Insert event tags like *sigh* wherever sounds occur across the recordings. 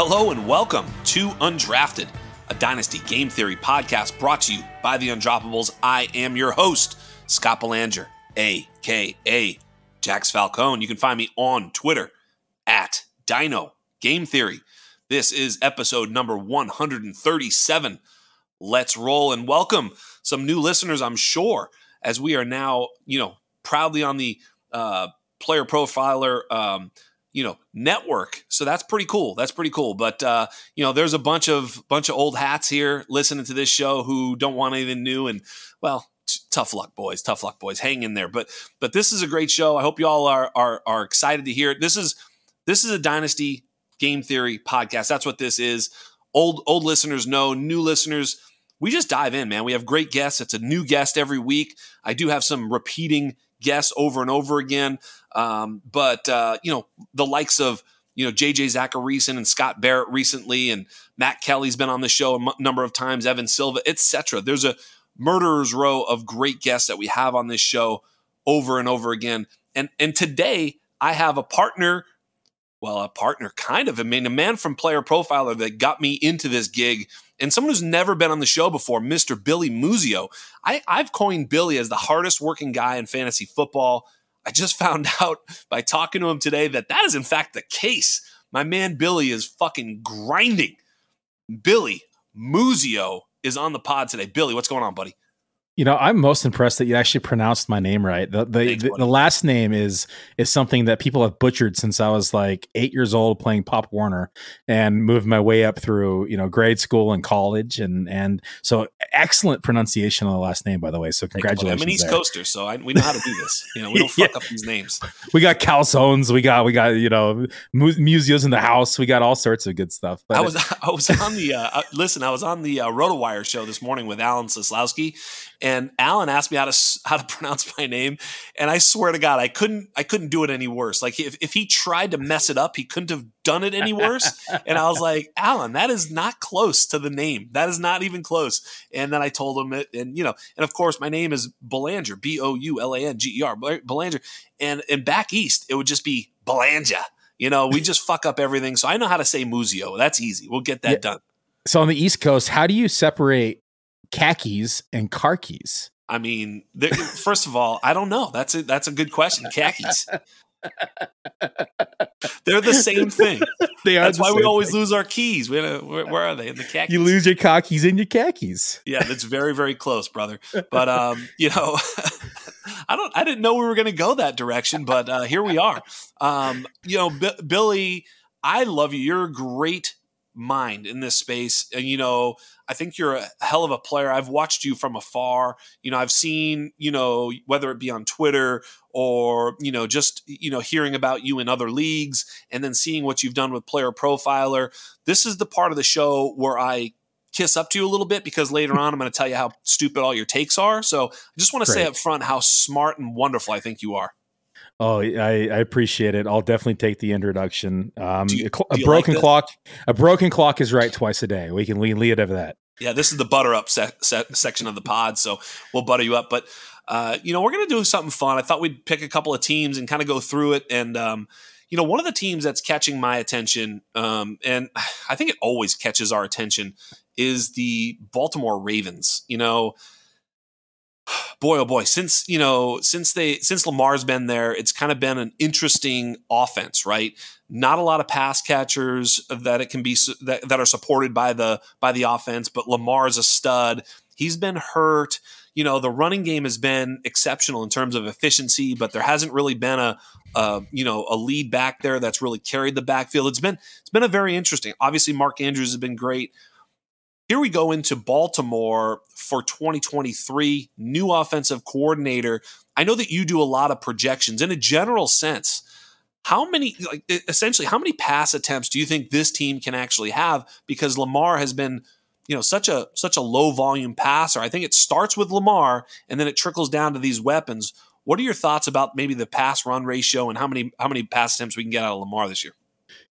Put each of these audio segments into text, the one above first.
Hello and welcome to Undrafted, a Dynasty Game Theory podcast brought to you by the Undroppables. I am your host, Scott Boulanger, aka Jax Falcone. You can find me on Twitter at Dyno Game Theory. This is episode number 137. Let's roll and welcome some new listeners, I'm sure, as we are now, you know, proudly on the uh, player profiler um, you know network. So that's pretty cool. That's pretty cool. But uh you know there's a bunch of bunch of old hats here listening to this show who don't want anything new. And well t- tough luck boys. Tough luck boys. Hang in there. But but this is a great show. I hope you all are are are excited to hear it. This is this is a dynasty game theory podcast. That's what this is. Old old listeners know new listeners we just dive in man. We have great guests. It's a new guest every week. I do have some repeating guests over and over again um, but uh, you know, the likes of you know JJ Zachariason and Scott Barrett recently, and Matt Kelley's been on the show a m- number of times, Evan Silva, etc. There's a murderer's row of great guests that we have on this show over and over again. And and today I have a partner, well, a partner kind of. I mean, a man from Player Profiler that got me into this gig. And someone who's never been on the show before, Mr. Billy Muzio. I, I've coined Billy as the hardest working guy in fantasy football. I just *laughs* found out by talking to him today that that is in fact the case. My man Billy is fucking grinding. Billy Muzio is on the pod today. Billy, what's going on, buddy? You know, I'm most impressed that you actually pronounced my name right. The the, Thanks, the, the, last name is is something that people have butchered since I was like eight years old playing Pop Warner and moved my way up through you know grade school and college and and so excellent pronunciation on the last name by the way. So congratulations. I'm an East there. Coaster, so I, we know how to do this. You know, we don't *laughs* fuck yeah. up these names. We got calzones. We got we got you know Muzios in the house. We got all sorts of good stuff. But I was *laughs* I was on the uh, uh, listen. I was on the uh, RotoWire show this morning with Alan Seslowsky and Alan asked me how to how to *laughs* pronounce my name, and I swear to God, I couldn't I couldn't do it any worse. Like if, if he tried to mess it up, he couldn't have done it any worse. and I was like, *laughs* Alan, that is not close to the name. That is not even close. And then I told him it, and you know, and of course, my name is Boulanger, B O U L A N G E R, Boulanger, and and back east it would just be Belanja. You know, we just fuck up everything. So I know how to say Muzio. That's easy. We'll get that yeah. done. So on the East Coast, how do you separate khakis and car keys? I mean, first of all, I don't know. That's a that's a good question. Khakis. They're the same thing. *laughs* They are. That's why we always thing. lose our keys. Where, where, are they? In the khakis. You lose your khakis in your khakis. Yeah, that's very very close, brother. *laughs* But um, you know, *laughs* I don't. I didn't know we were going to go that direction, but uh, here we are. Um, you know, B- Billy, I love you. You're a great mind in this space. And, you know, I think you're a hell of a player. I've watched you from afar. You know, I've seen, you know, whether it be on Twitter or, you know, just, you know, hearing about you in other leagues and then seeing what you've done with Player Profiler. This is the part of the show where I kiss up to you a little bit because later *laughs* on I'm going to tell you how stupid all your takes are. So I just want to say up front how smart and wonderful I think you are. Oh, I, I, appreciate it. I'll definitely take the introduction. Um, you, a, broken like clock, a broken clock is right twice a day. We can we lead it over that. Yeah, this is the butter up se- se- section of the pod, so we'll butter you up. But uh, you know, we're gonna do something fun. I thought we'd pick a couple of teams and kind of go through it. And um, you know, one of the teams that's catching my attention, um, and *sighs* I think it always catches our attention, is the Baltimore Ravens. You know boy oh boy since you know since they since lamar's been there it's kind of been an interesting offense right? Not a lot of pass catchers that it can be that, that are supported by the by the offense but lamar's a stud. He's been hurt. You know the running game has been exceptional in terms of efficiency but there hasn't really been a, a you know a lead back there that's really carried the backfield. It's been it's been a very interesting obviously mark andrews has been great here we go into Baltimore for 2023, new offensive coordinator. I know that you do a lot of projections in a general sense. How many, like, essentially, how many pass attempts do you think this team can actually have? Because Lamar has been, you know, such a such a low volume passer. I think it starts with Lamar and then it trickles down to these weapons. What are your thoughts about maybe the pass run ratio and how many how many pass attempts we can get out of Lamar this year?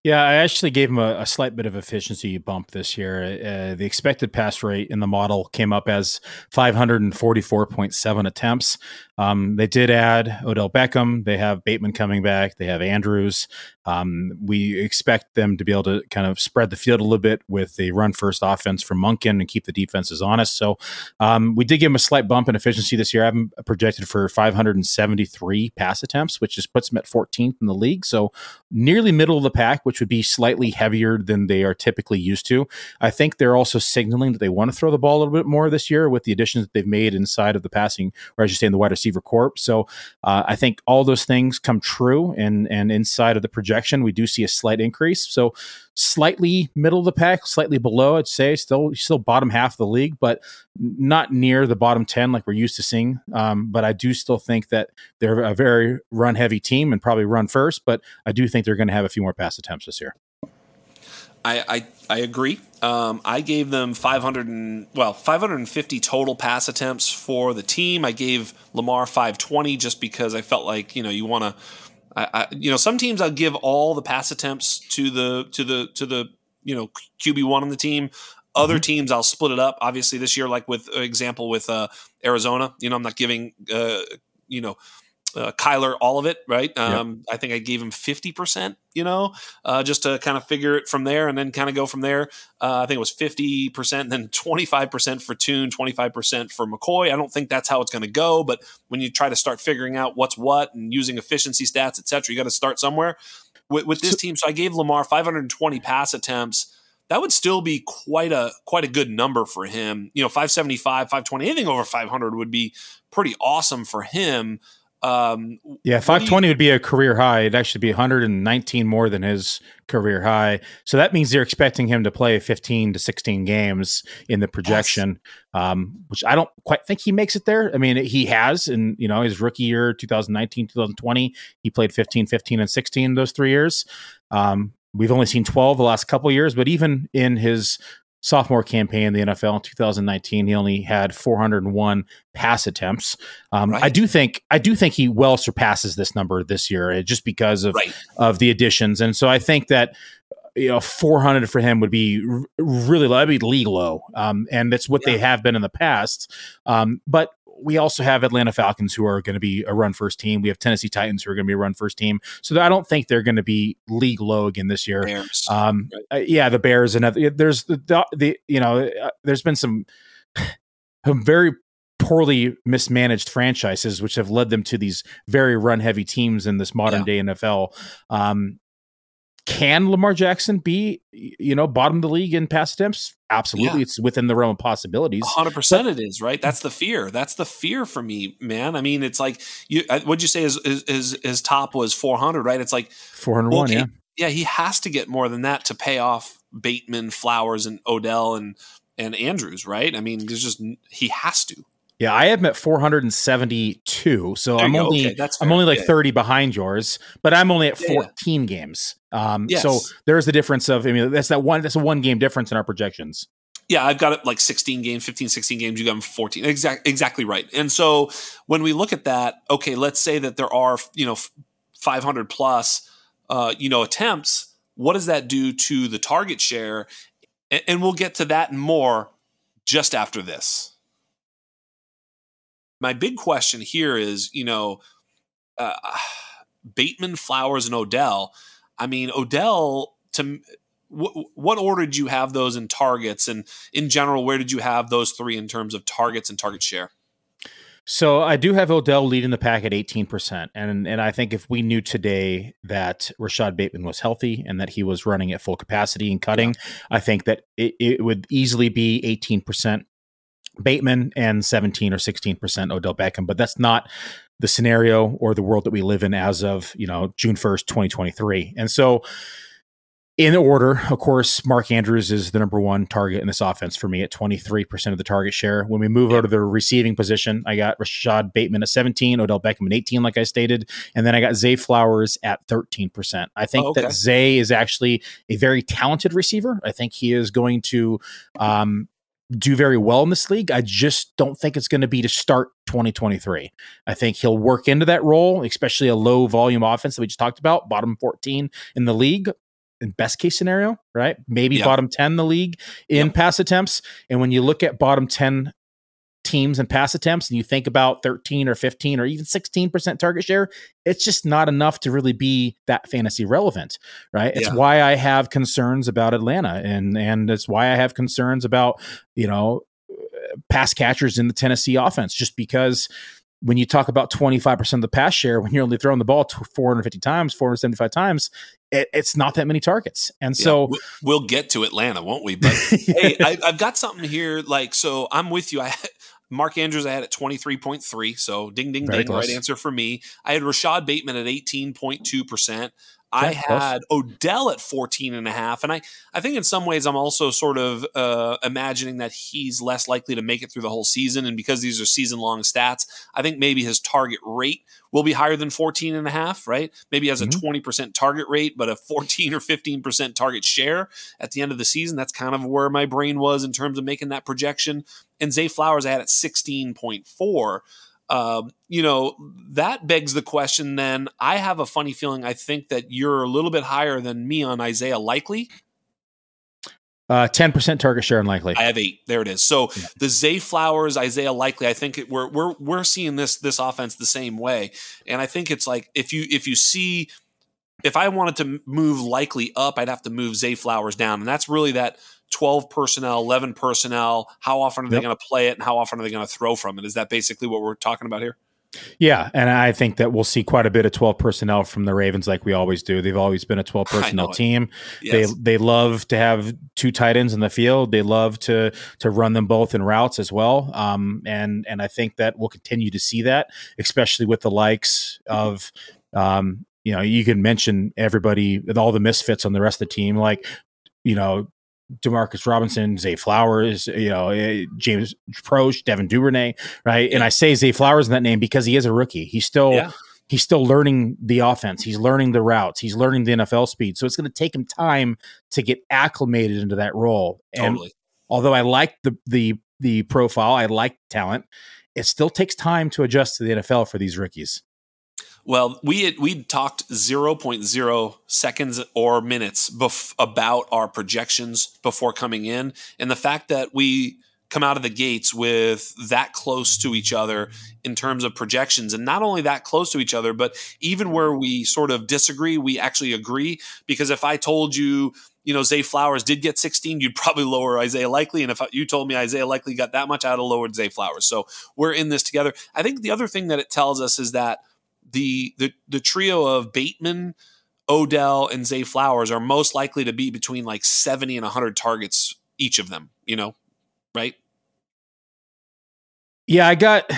Yeah, I actually gave him a, a slight bit of efficiency bump this year. Uh, the expected pass rate in the model came up as 544.7 attempts. Um, they did add Odell Beckham. They have Bateman coming back. They have Andrews. Um, we expect them to be able to kind of spread the field a little bit with the run first offense from Monken and keep the defenses honest. So um, we did give him a slight bump in efficiency this year. I have him projected for 573 pass attempts, which just puts him at 14th in the league. So nearly middle of the pack, which would be slightly heavier than they are typically used to. I think they're also signaling that they want to throw the ball a little bit more this year with the additions that they've made inside of the passing, or I should say in the wide receiver corp. So uh, I think all those things come true and and inside of the projection, we do see a slight increase. So slightly middle of the pack, slightly below, I'd say, still still bottom half of the league, but not near the bottom ten like we're used to seeing. Um, but I do still think that they're a very run heavy team and probably run first. But I do think they're going to have a few more pass attempts this year. I, I, I agree. Um, I gave them 500 and well 550 total pass attempts for the team. I gave Lamar 520 just because I felt like you know you want to I, I, you know, some teams I'll give all the pass attempts to the to the to the you know QB one on the team. Other mm-hmm. teams I'll split it up. Obviously, this year, like with uh, example with uh, Arizona, you know, I'm not giving uh, you know uh, Kyler all of it, right? Um, yep. I think I gave him 50%, you know, uh, just to kind of figure it from there and then kind of go from there. Uh, I think it was 50%, then 25% for Tune, 25% for McCoy. I don't think that's how it's going to go, but when you try to start figuring out what's what and using efficiency stats, et cetera, you got to start somewhere. With, with this team, so I gave Lamar 520 pass attempts that would still be quite a quite a good number for him. You know, 575, 520, anything over 500 would be pretty awesome for him. Um, yeah, 520 you, would be a career high. It'd actually be 119 more than his career high. So that means they're expecting him to play 15 to 16 games in the projection, yes. um, which I don't quite think he makes it there. I mean, he has in, you know, his rookie year, 2019, 2020, he played 15, 15, and 16 those three years. Um, we've only seen 12 the last couple years, but even in his sophomore campaign in the NFL in 2019, he only had 401 pass attempts. Um, right. I do think I do think he well surpasses this number this year, uh, just because of right. of the additions, and so I think that you know 400 for him would be really low. That'd be league low, um, and that's what yeah. they have been in the past. Um, but we also have Atlanta Falcons who are going to be a run first team. We have Tennessee Titans who are going to be a run first team. So I don't think they're going to be league low again this year. Um, right. uh, yeah, the Bears and other, there's the, the, the you know uh, there's been some some very poorly mismanaged franchises which have led them to these very run heavy teams in this modern yeah. day NFL. Um, can Lamar Jackson be, you know, bottom of the league in pass attempts? Absolutely. Yeah. It's within the realm of possibilities. 100% it is, right? That's the fear. That's the fear for me, man. I mean, it's like, you, uh, what'd you say his, his, his top was 400, right? It's like 401, okay, yeah. Yeah, he has to get more than that to pay off Bateman, Flowers, and Odell and, and Andrews, right? I mean, there's just, he has to. Yeah, I have met 472, so I'm only okay, I'm only like yeah. 30 behind yours, but I'm only at 14 yeah. games. Um, yes. so there's a difference of I mean that's that one that's a one game difference in our projections. Yeah, I've got it like 16 games, 15, 16 games. You got them 14. Exactly, exactly right. And so when we look at that, okay, let's say that there are you know 500 plus, uh, you know, attempts, what does that do to the target share? And, and we'll get to that and more just after this. My big question here is, you know, uh, *sighs* Bateman, Flowers, and Odell. I mean, Odell to what, what order did you have those in targets and in general where did you have those three in terms of targets and target share so I do have Odell leading the pack at 18%. And and I think if we knew today that Rashod Bateman was healthy and that he was running at full capacity and cutting, yeah. I think that it, it would easily be 18% Bateman and 17 or 16% Odell Beckham. But that's not the scenario or the world that we live in as of, you know, June 1st, 2023. And so in order, of course, Mark Andrews is the number one target in this offense for me at 23% of the target share. When we move over to the receiving position, I got Rashod Bateman at 17, Odell Beckham at 18, like I stated. And then I got Zay Flowers at 13%. I think oh, okay. that Zay is actually a very talented receiver. I think he is going to um, do very well in this league. I just don't think it's going to be to start 2023. I think he'll work into that role, especially a low volume offense that we just talked about, bottom 14 in the league in best case scenario, right? Maybe bottom 10 the league in yep. pass attempts. And when you look at bottom 10 teams and pass attempts and you think about 13 or 15 or even 16% target share, it's just not enough to really be that fantasy relevant, right? It's yeah. why I have concerns about Atlanta and and it's why I have concerns about, you know, uh, pass catchers in the Tennessee offense just because when you talk about 25% of the pass share, when you're only throwing the ball 450 times, 475 times, it, it's not that many targets. And so yeah, we'll get to Atlanta, won't we? But *laughs* hey, I, have got something here. Like, so I'm with you. I Mark Andrews, I had at 23.3. So ding, ding, Very ding. Close. Right answer for me. I had Rashod Bateman at 18.2%. I had Odell at 14 and a half. And I, I think in some ways I'm also sort of uh, imagining that he's less likely to make it through the whole season. And because these are season long stats, I think maybe his target rate will be higher than 14 and a half, right? Maybe has a mm-hmm. 20% target rate, but a 14 or 15% target share at the end of the season. That's kind of where my brain was in terms of making that projection. And Zay Flowers, I had at 16.4. Um, you know, that begs the question then. I have a funny feeling I think that you're a little bit higher than me on Isaiah Likely. Uh, 10% target share unlikely. I have eight. There it is. So yeah. the Zay Flowers, Isaiah Likely, I think it, we're, we're, we're seeing this, this offense the same way. And I think it's like, if you, if you see, if I wanted to move Likely up, I'd have to move Zay Flowers down. And that's really that 12 personnel, 11 personnel? How often are they going to play it and how often are they going to throw from it? Is that basically what we're talking about here? Yeah, and I think that we'll see quite a bit of 12 personnel from the Ravens like we always do. They've always been a 12 *laughs* personnel team. Yes. They they love to have two tight ends in the field. They love to to run them both in routes as well. Um, and and I think that we'll continue to see that, especially with the likes of um, you know, you can mention everybody, all the misfits on the rest of the team, like you know, Demarcus Robinson, Zay Flowers, you know, eh, James Proche, Devin Duvernay, right? And I say Zay Flowers in that name because he is a rookie. He's still yeah. he's still learning the offense. He's learning the routes. He's learning the NFL speed. So it's going to take him time to get acclimated into that role. Totally. And although I like the the the profile, I like talent. It still takes time to adjust to the NFL for these rookies. Well, we had we talked 0.0 seconds or minutes bef- about our projections before coming in, and the fact that we come out of the gates with that close to each other in terms of projections, and not only that close to each other, but even where we sort of disagree, we actually agree. Because if I told you you know, Zay Flowers did get 16, you'd probably lower Isaiah Likely. And if you told me Isaiah Likely got that much, I'd have lowered Zay Flowers. So we're in this together. I think the other thing that it tells us is that the the the trio of Bateman, Odell, and Zay Flowers are most likely to be between like 70 and 100 targets each of them, you know, right? Yeah, I got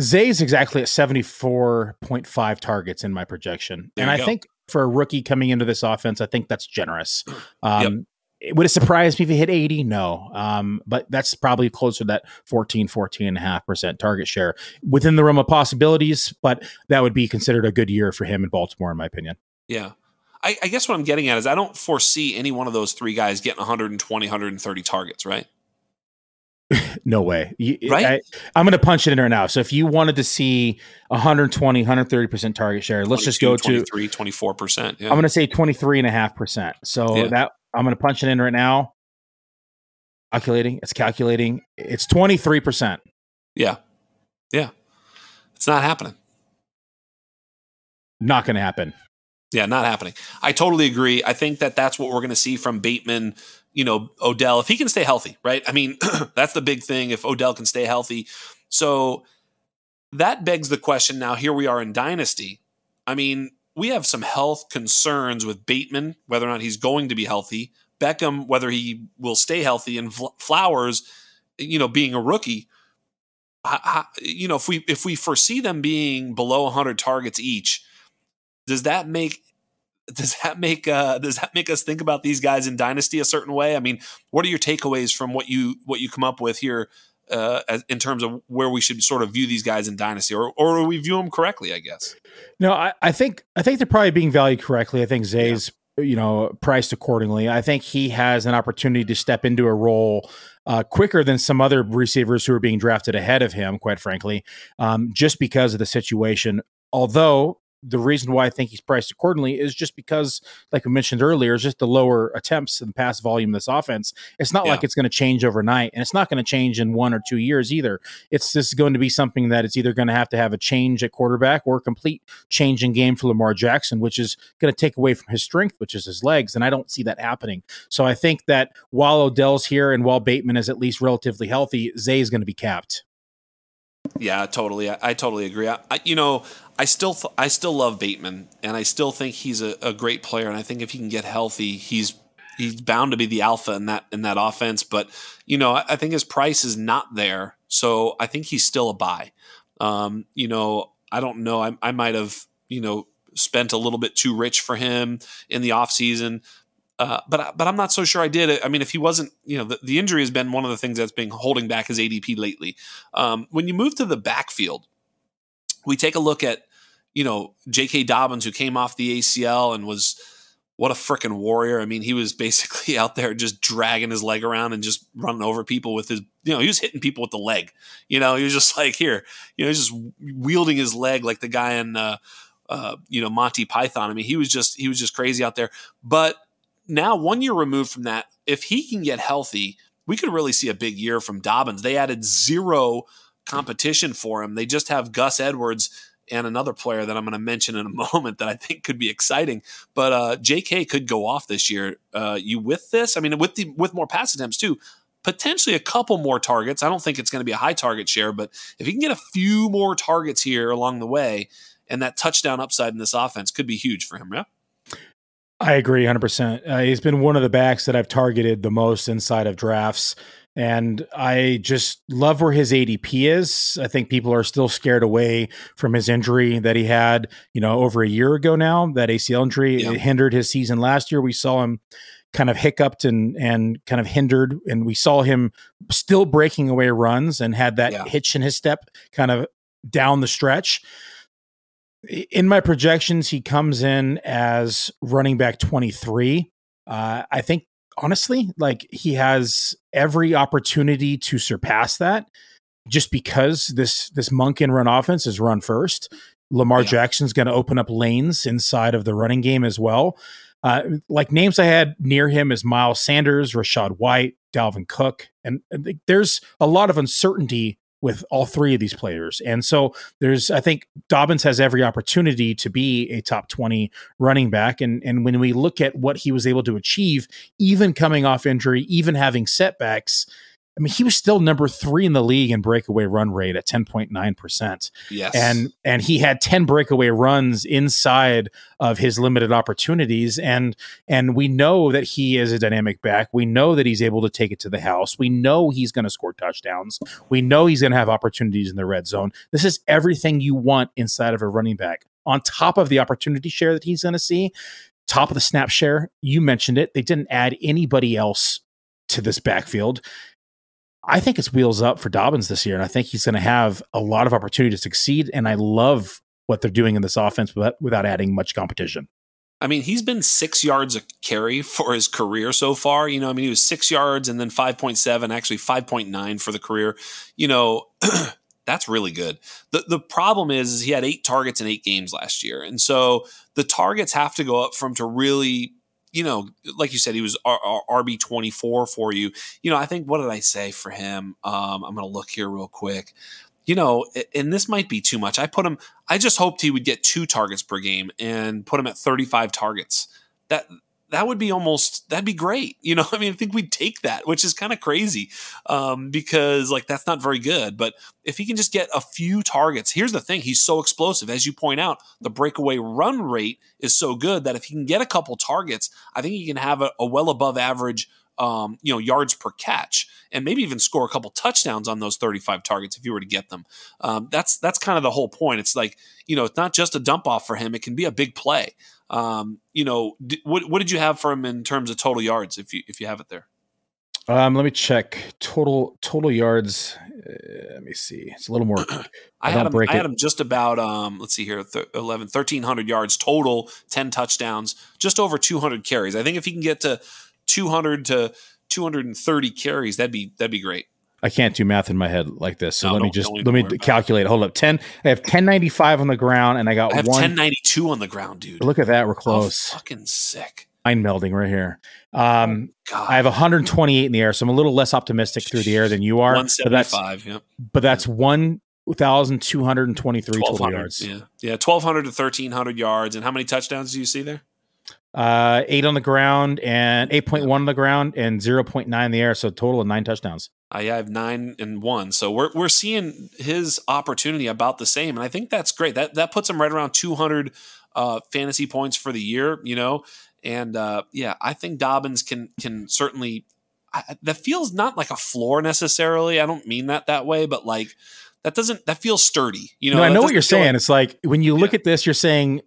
Zay's exactly at 74.5 targets in my projection. There and I go. think for a rookie coming into this offense, I think that's generous. Um, yep would it surprise me if he hit 80? No. Um, but that's probably closer to that 14, 14 and a half percent target share within the realm of possibilities, but that would be considered a good year for him in Baltimore, in my opinion. Yeah. I, I guess what I'm getting at is I don't foresee any one of those three guys getting 120, 130 targets, right? *laughs* no way. right? I, am going to punch it in there now. So if you wanted to see 120, 130% target share, let's just go 23, to 24%. Yeah. I'm going to say 23 and a half percent. So yeah. that I'm going to punch it in right now. Calculating. It's calculating. It's 23%. Yeah. Yeah. It's not happening. Not going to happen. Yeah, not happening. I totally agree. I think that that's what we're going to see from Bateman, you know, Odell, if he can stay healthy, right? I mean, *clears throat* that's the big thing if Odell can stay healthy. So that begs the question now, here we are in Dynasty. I mean, we have some health concerns with Bateman, whether or not he's going to be healthy, Beckham, whether he will stay healthy, and Flowers, you know, being a rookie. You know, if we if we foresee them being below 100 targets each, does that make does that make uh, does that make us think about these guys in dynasty a certain way? I mean, what are your takeaways from what you what you come up with here uh, as, in terms of where we should sort of view these guys in dynasty, or or we view them correctly? I guess. No, I, I think I think they're probably being valued correctly. I think Zay's yeah. you know priced accordingly. I think he has an opportunity to step into a role uh, quicker than some other receivers who are being drafted ahead of him, quite frankly, um, just because of the situation. Although the reason why I think he's priced accordingly is just because, like we mentioned earlier, is just the lower attempts and pass volume of this offense. It's not yeah. like it's going to change overnight, and it's not going to change in one or two years either. It's just going to be something that it's either going to have to have a change at quarterback or a complete change in game for Lamar Jackson, which is going to take away from his strength, which is his legs, and I don't see that happening. So I think that while Odell's here and while Bateman is at least relatively healthy, Zay is going to be capped. Yeah, totally. I, I totally agree. I, I, you know, I still th- I still love Bateman, and I still think he's a, a, great player. And I think if he can get healthy, he's he's bound to be the alpha in that in that offense. But you know, I, I think his price is not there, so I think he's still a buy. Um, you know, I don't know. I, I might have you know spent a little bit too rich for him in the offseason. Uh, but but I'm not so sure I did. I mean, if he wasn't, you know, the, the injury has been one of the things that's been holding back his ADP lately. Um, when you move to the backfield, we take a look at, you know, J.K. Dobbins, who came off the ACL and was what a freaking warrior. I mean, he was *laughs* basically out there just dragging his leg around and just running over people with his, you know, he was hitting people with the leg. You know, he was just *laughs* like, here, you know, he's just wielding his leg like the guy in, uh, uh, you know, Monty Python. I mean, he was just, he was just crazy out there. But now, one year removed from that, if he can get healthy, we could really see a big year from Dobbins. They added zero competition for him. They just have Gus Edwards and another player that I'm going to mention in a *laughs* moment that I think could be exciting. But uh, J.K. could go off this year. Uh, you with this? I mean, with the with more pass attempts too. Potentially a couple more targets. I don't think it's going to be a high target share, but if he can get a few more targets here along the way, and that touchdown upside in this offense could be huge for him. Yeah. I agree 100%. Uh, he's been one of the backs that I've targeted the most inside of drafts. And I just love where his ADP is. I think people are still scared away from his injury that he had, you know, over a year ago now. That ACL injury yeah. hindered his season last year. We saw him kind of hiccuped and and kind of hindered, and we saw him still breaking away runs and had that yeah. hitch in his step kind of down the stretch. In my projections, he comes in as running back 23. Uh, I think honestly, like he has every opportunity to surpass that just because this this Monken run offense is run first. Lamar yeah. Jackson's going to open up lanes inside of the running game as well. Uh, like names I had near him is Miles Sanders, Rachaad White, Dalvin Cook, and, and there's a lot of uncertainty with all three of these players. And so there's, I think Dobbins has every opportunity to be a top 20 running back. And, and when we look at what he was able to achieve, even coming off injury, even having setbacks, I mean, he was still number three in the league in breakaway run rate at 10.9%. Yes. And and he had 10 breakaway runs inside of his limited opportunities. And and we know that he is a dynamic back. We know that he's able to take it to the house. We know he's going to score touchdowns. We know he's going to have opportunities in the red zone. This is everything you want inside of a running back. On top of the opportunity share that he's going to see, top of the snap share, you mentioned it. They didn't add anybody else to this backfield. I think it's wheels up for Dobbins this year, and I think he's going to have a lot of opportunity to succeed. And I love what they're doing in this offense without, without adding much competition. I mean, he's been six yards a carry for his career so far. You know, I mean, he was six yards and then 5.7, actually 5.9 for the career. You know, *clears throat* that's really good. The the problem is, is he had eight targets in eight games last year. And so the targets have to go up from to really you know, like you said, he was RB twenty four for you. You know, I think what did I say for him? Um, I'm going to look here real quick. You know, and this might be too much. I put him. I just hoped he would get two targets per game and put him at 35 targets. That that would be almost that'd be great. You know, *laughs* I mean, I think we'd take that, which is kind of crazy um, because like that's not very good. But if he can just get a few targets, here's the thing: he's so explosive, as you point out. The breakaway run rate is so good that if he can get a couple targets, I think he can have a, a well above average. Um, you know, yards per catch, and maybe even score a couple touchdowns on those 35 targets if you were to get them. Um, that's that's kind of the whole point. It's like you know, it's not just a dump off for him; it can be a big play. Um, you know, what what did you have for him in terms of total yards, if you if you have it there? Um, let me check total total yards. Uh, let me see. It's a little more. *clears throat* I, had him. I had him just about. Um, let's see here. Th- 11, 1300 yards total, ten touchdowns, just over two hundred carries. I think if he can get to two hundred to two hundred and thirty carries, that'd be that'd be great. I can't do math in my head like this. So no, let me just let me calculate. Hold up. 10 I have 1095 on the ground and I got I have one 1092 on the ground, dude. Look at that. We're close. Oh, fucking sick. Mind melding right here. Um, oh, I have 128 in the air, so I'm a little less optimistic through the air than you are. 175, but that's, But that's 1,223 total yards. Yeah. Yeah. 1,200 to 1,300 yards. And how many touchdowns do you see there? Uh, eight on the ground and 8.1 on the ground and 0.9 in the air. So total of nine touchdowns. I have nine and one. So we're we're seeing his opportunity about the same, and I think that's great. That that puts him right around 200 uh, fantasy points for the year. You know, and uh, yeah, I think Dobbins can can certainly. I, that feels not like a floor necessarily. I don't mean that that way, but like that doesn't that feels sturdy. You know, no, I know what you're saying. Like, it's like when you look yeah. at this, you're saying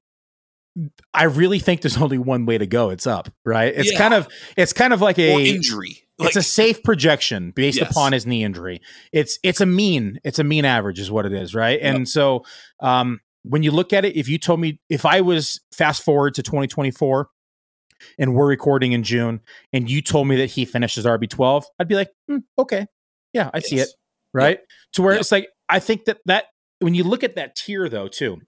I really think there's only one way to go. It's up, right? It's yeah. kind of it's kind of like a or injury. Like, it's a safe projection based yes. upon his knee injury. It's it's a mean, it's a mean average is what it is, right? Yep. And so um, when you look at it, if you told me if I was fast forward to 2024 and we're recording in June and you told me that he finishes RB12, I'd be like, mm, okay, yeah, I yes. see it, right? Yep. To where yep. it's like I think that that when you look at that tier though too,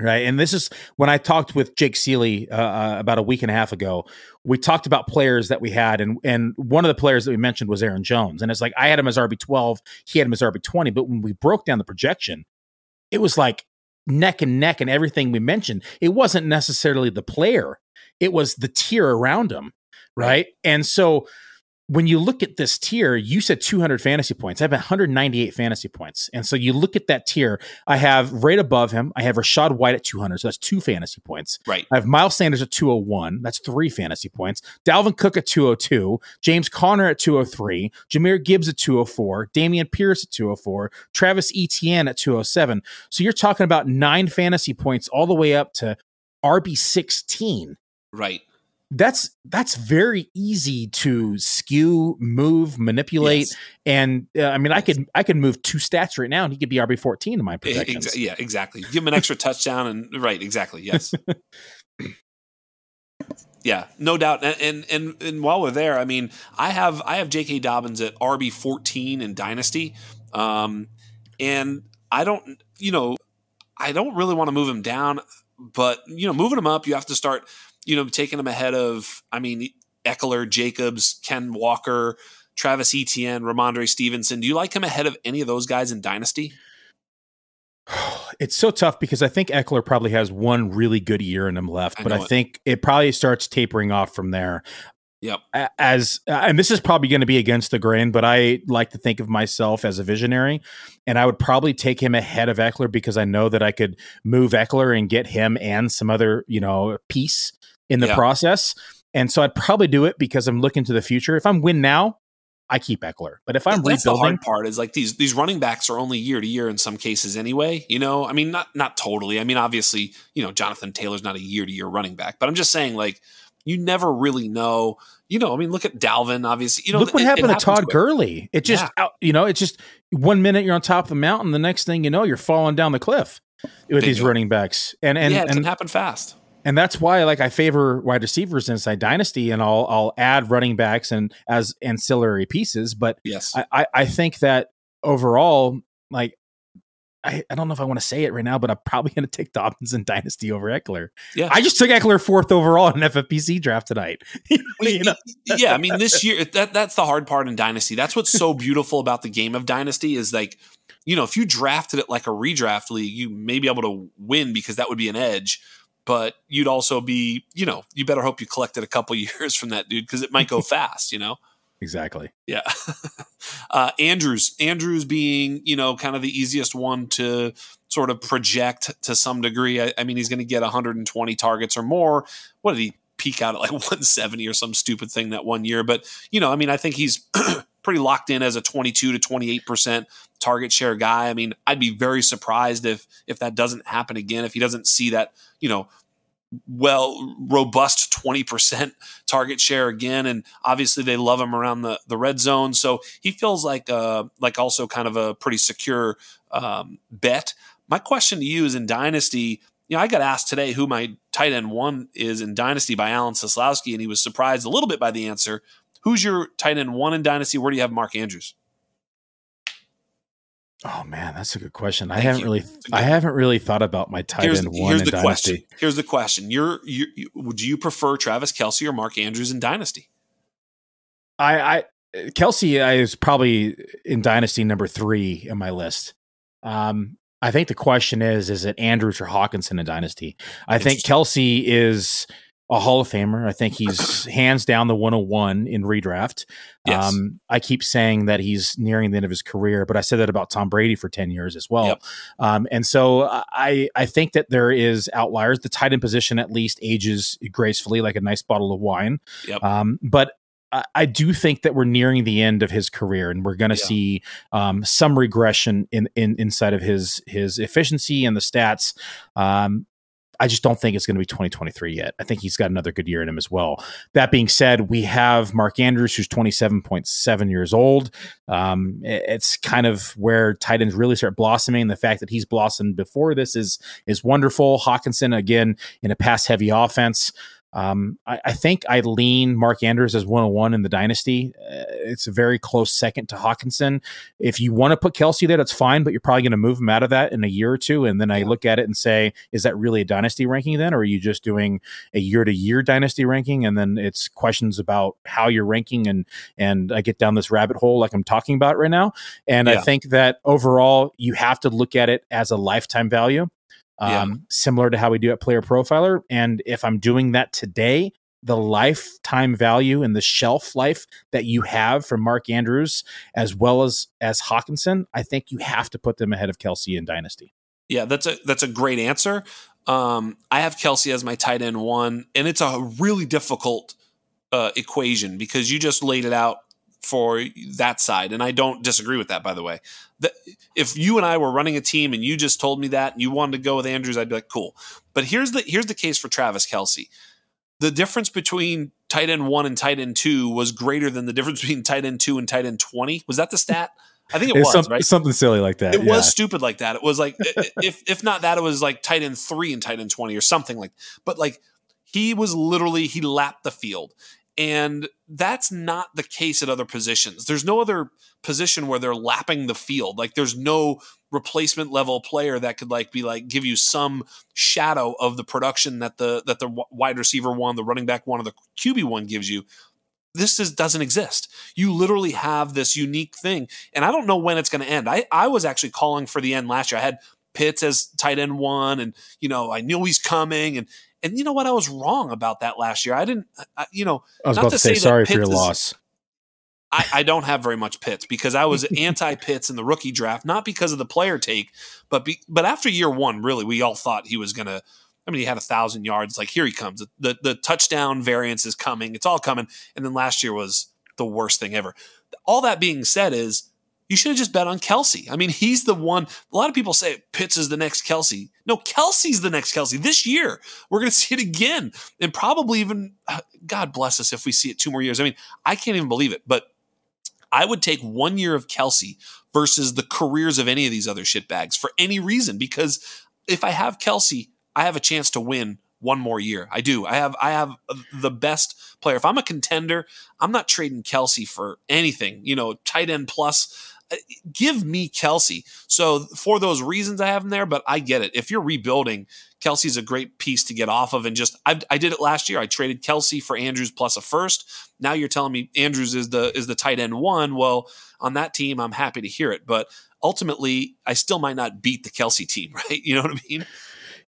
Right. And this is when I talked with Jake Seeley uh, uh, about a week and a half ago. We talked about players that we had, and and one of the players that we mentioned was Aaron Jones. And it's like I had him as RB twelve, he had him as RB twenty. But when we broke down the projection, it was like neck and neck and everything we mentioned. It wasn't necessarily the player; it was the tier around him. Right. right? And so when you look at this tier, you said 200 fantasy points. I have 198 fantasy points. And so you look at that tier, I have right above him, I have Rachaad White at 200. So that's two fantasy points. Right. I have Miles Sanders at 201. That's three fantasy points. Dalvin Cook at 202. James Conner at 203. Jahmyr Gibbs at 204. Dameon Pierce at 204. Travis Etienne at 207. So you're talking about nine fantasy points all the way up to RB16. Right that's that's very easy to skew, move, manipulate, yes. and uh, I mean, I could I could move two stats right now, and he could be RB fourteen in my projections. Exa- yeah, exactly. Give him an extra touchdown, and right, exactly. Yes. *laughs* yeah, no doubt. And, and, and and while we're there, I mean, I have I have J.K. Dobbins at RB fourteen in Dynasty, um, and I don't, you know, I don't really want to move him down, but you know, moving him up, you have to start you know, taking him ahead of, I mean, Ekeler, Jacobs, Ken Walker, Travis Etienne, Rhamondre Stevenson. Do you like him ahead of any of those guys in Dynasty? *sighs* It's so tough because I think Ekeler probably has one really good year in him left, I but I it. think it probably starts tapering off from there. Yep. As uh, and this is probably going to be against the grain, but I like to think of myself as a visionary, and I would probably take him ahead of Ekeler because I know that I could move Ekeler and get him and some other you know piece in the yeah. process. And so I'd probably do it because I'm looking to the future. If I'm win now, I keep Ekeler. But if I'm That's rebuilding, the hard part is like these these running backs are only year to year in some cases anyway. You know, I mean, not not totally. I mean, obviously, you know, Jonathan Taylor's not a year to year running back, but I'm just saying like you never really know. You know, I mean, look at Dalvin. Obviously, you know, look what it, happened it to Todd Gurley. It just, yeah. you know, it's just one minute you're on top of the mountain, the next thing you know, you're falling down the cliff with Big these running backs. And and yeah, it and happen fast and that's why like I favor wide receivers inside dynasty, and I'll I'll add running backs and as ancillary pieces. But yes, I I, I think that overall, like I, I don't know if I want to say it right now, but I'm probably going to take Dobbins in Dynasty over Ekeler. Yeah, I just took Ekeler fourth overall in an FFPC draft tonight. *laughs* you know? yeah, I mean this year that that's the hard part in Dynasty. That's what's so beautiful about the game of Dynasty is like, you know, if you drafted it like a redraft league, you may be able to win because that would be an edge. But you'd also be, you know, you better hope you collected a couple *laughs* years from that dude because it might go *laughs* fast. You know. Exactly. Yeah. *laughs* uh, Andrews, Andrews being, you know, kind of the easiest one to sort of project to some degree. I, I mean, he's going to get 120 targets or more. What did he peak out at like *laughs* 170 or some stupid thing that one year? But, you know, I mean, I think he's *clears throat* pretty locked in as a 22 to 28% target share guy. I mean, I'd be very surprised if if that doesn't happen again, if he doesn't see that, you know, well robust 20% target share again and obviously they love him around the, the red zone. So he feels like uh like also kind of a pretty secure um, bet. My question to you is in dynasty you know i got asked today who my tight end one is in dynasty by alan Seslowsky, and he was surprised a little bit by the answer. Who's your tight end one in dynasty? Where do you have mark andrews Oh man, that's a good question. Thank I haven't you. really, I haven't really thought about my tight here's, end one here's the Dynasty. Question. Here's the question: You're, you, you, would you prefer Travis Kelce or Mark Andrews in Dynasty? I, I Kelce I is probably in Dynasty number three in my list. Um, I think the question is: Is it Andrews or Hockenson in Dynasty? I think Kelce is a Hall of Famer. I think he's hands down the 101 in redraft. Yes. Um, I keep saying that he's nearing the end of his career, but I said that about Tom Brady for 10 years as well. Yep. Um, and so I, I think that there is outliers. The tight end position at least ages gracefully like a nice bottle of wine. Yep. Um, but I do think that we're nearing the end of his career, and we're going to yeah. see um, some regression in, in inside of his his efficiency and the stats. Um, I just don't think it's going to be 2023 yet. I think he's got another good year in him as well. That being said, we have Mark Andrews, who's 27.7 years old. Um, it's kind of where tight ends really start blossoming. The fact that he's blossomed before this is is wonderful. Hockenson again in a pass heavy offense. Um, I, I, think I lean Mark Andrews as 101 in the dynasty. Uh, it's a very close second to Hockenson. If you want to put Kelce there, that's fine, but you're probably going to move him out of that in a year or two. And then I look at it and say, is that really a dynasty ranking then? Or are you just doing a year to year dynasty ranking? And then it's questions about how you're ranking. And, and I get down this rabbit hole like I'm talking about right now. And yeah. I think that overall, you have to look at it as a lifetime value um, yeah. similar to how we do at Player Profiler. And if I'm doing that today, the lifetime value and the shelf life that you have from Mark Andrews as well as as Hockenson, I think you have to put them ahead of Kelce in Dynasty. Yeah, that's a that's a great answer. Um, I have Kelce as my tight end one, and it's a really difficult uh, equation because you just laid it out for that side. And I don't disagree with that, by the way. The, if you and I were running a team and you just told me that and you wanted to go with Andrews, I'd be like, cool. But here's the here's the case for Travis Kelce. The difference between tight end one and tight end two was greater than the difference *laughs* between tight end two and tight end 20. Was that the stat? I think it was some, right. Something silly like that. It yeah. was stupid like that. It was like if if not that, it was like tight end three and tight end twenty or something like. But like he was literally he lapped the field, and that's not the case at other positions. There's no other position where they're lapping the field. Like there's no replacement level player that could like be like give you some shadow of the production that the that the wide receiver one, the running back one, or the QB one gives you. This is, doesn't exist. You literally have this unique thing, and I don't know when it's going to end. I I was actually calling for the end last year. I had Pitts as tight end one, and you know I knew he's coming, and and you know what? I was wrong about that last year. I didn't, I, you know, I was about to, say, say sorry for your is, loss. I, I, don't have very much Pitts because I was *laughs* anti Pitts in the rookie draft, not because of the player take, but be, but after year one, really, we all thought he was gonna. I mean, he had a thousand yards. Like here he comes. The the touchdown variance is coming. It's all coming. And then last year was the worst thing ever. All that being said, is you should have just bet on Kelce. I mean, he's the one. A lot of people say Pitts is the next Kelce. No, Kelce's the next Kelce. This year, we're going to see it again. And probably even, uh, God bless us if we see it two more years. I mean, I can't even believe it. But I would take one year of Kelce versus the careers of any of these other shitbags for any reason. Because if I have Kelce, I have a chance to win one more year. I do. I have I have the best player. If I'm a contender, I'm not trading Kelce for anything. You know, tight end plus. Uh, give me Kelce. So for those reasons, I have him there. But I get it. If you're rebuilding, Kelce's a great piece to get off of. And just I, I did it last year. I traded Kelce for Andrews plus a first. Now you're telling me Andrews is the is the tight end one. Well, on that team, I'm happy to hear it. But ultimately, I still might not beat the Kelce team, *laughs* right? You know what I mean?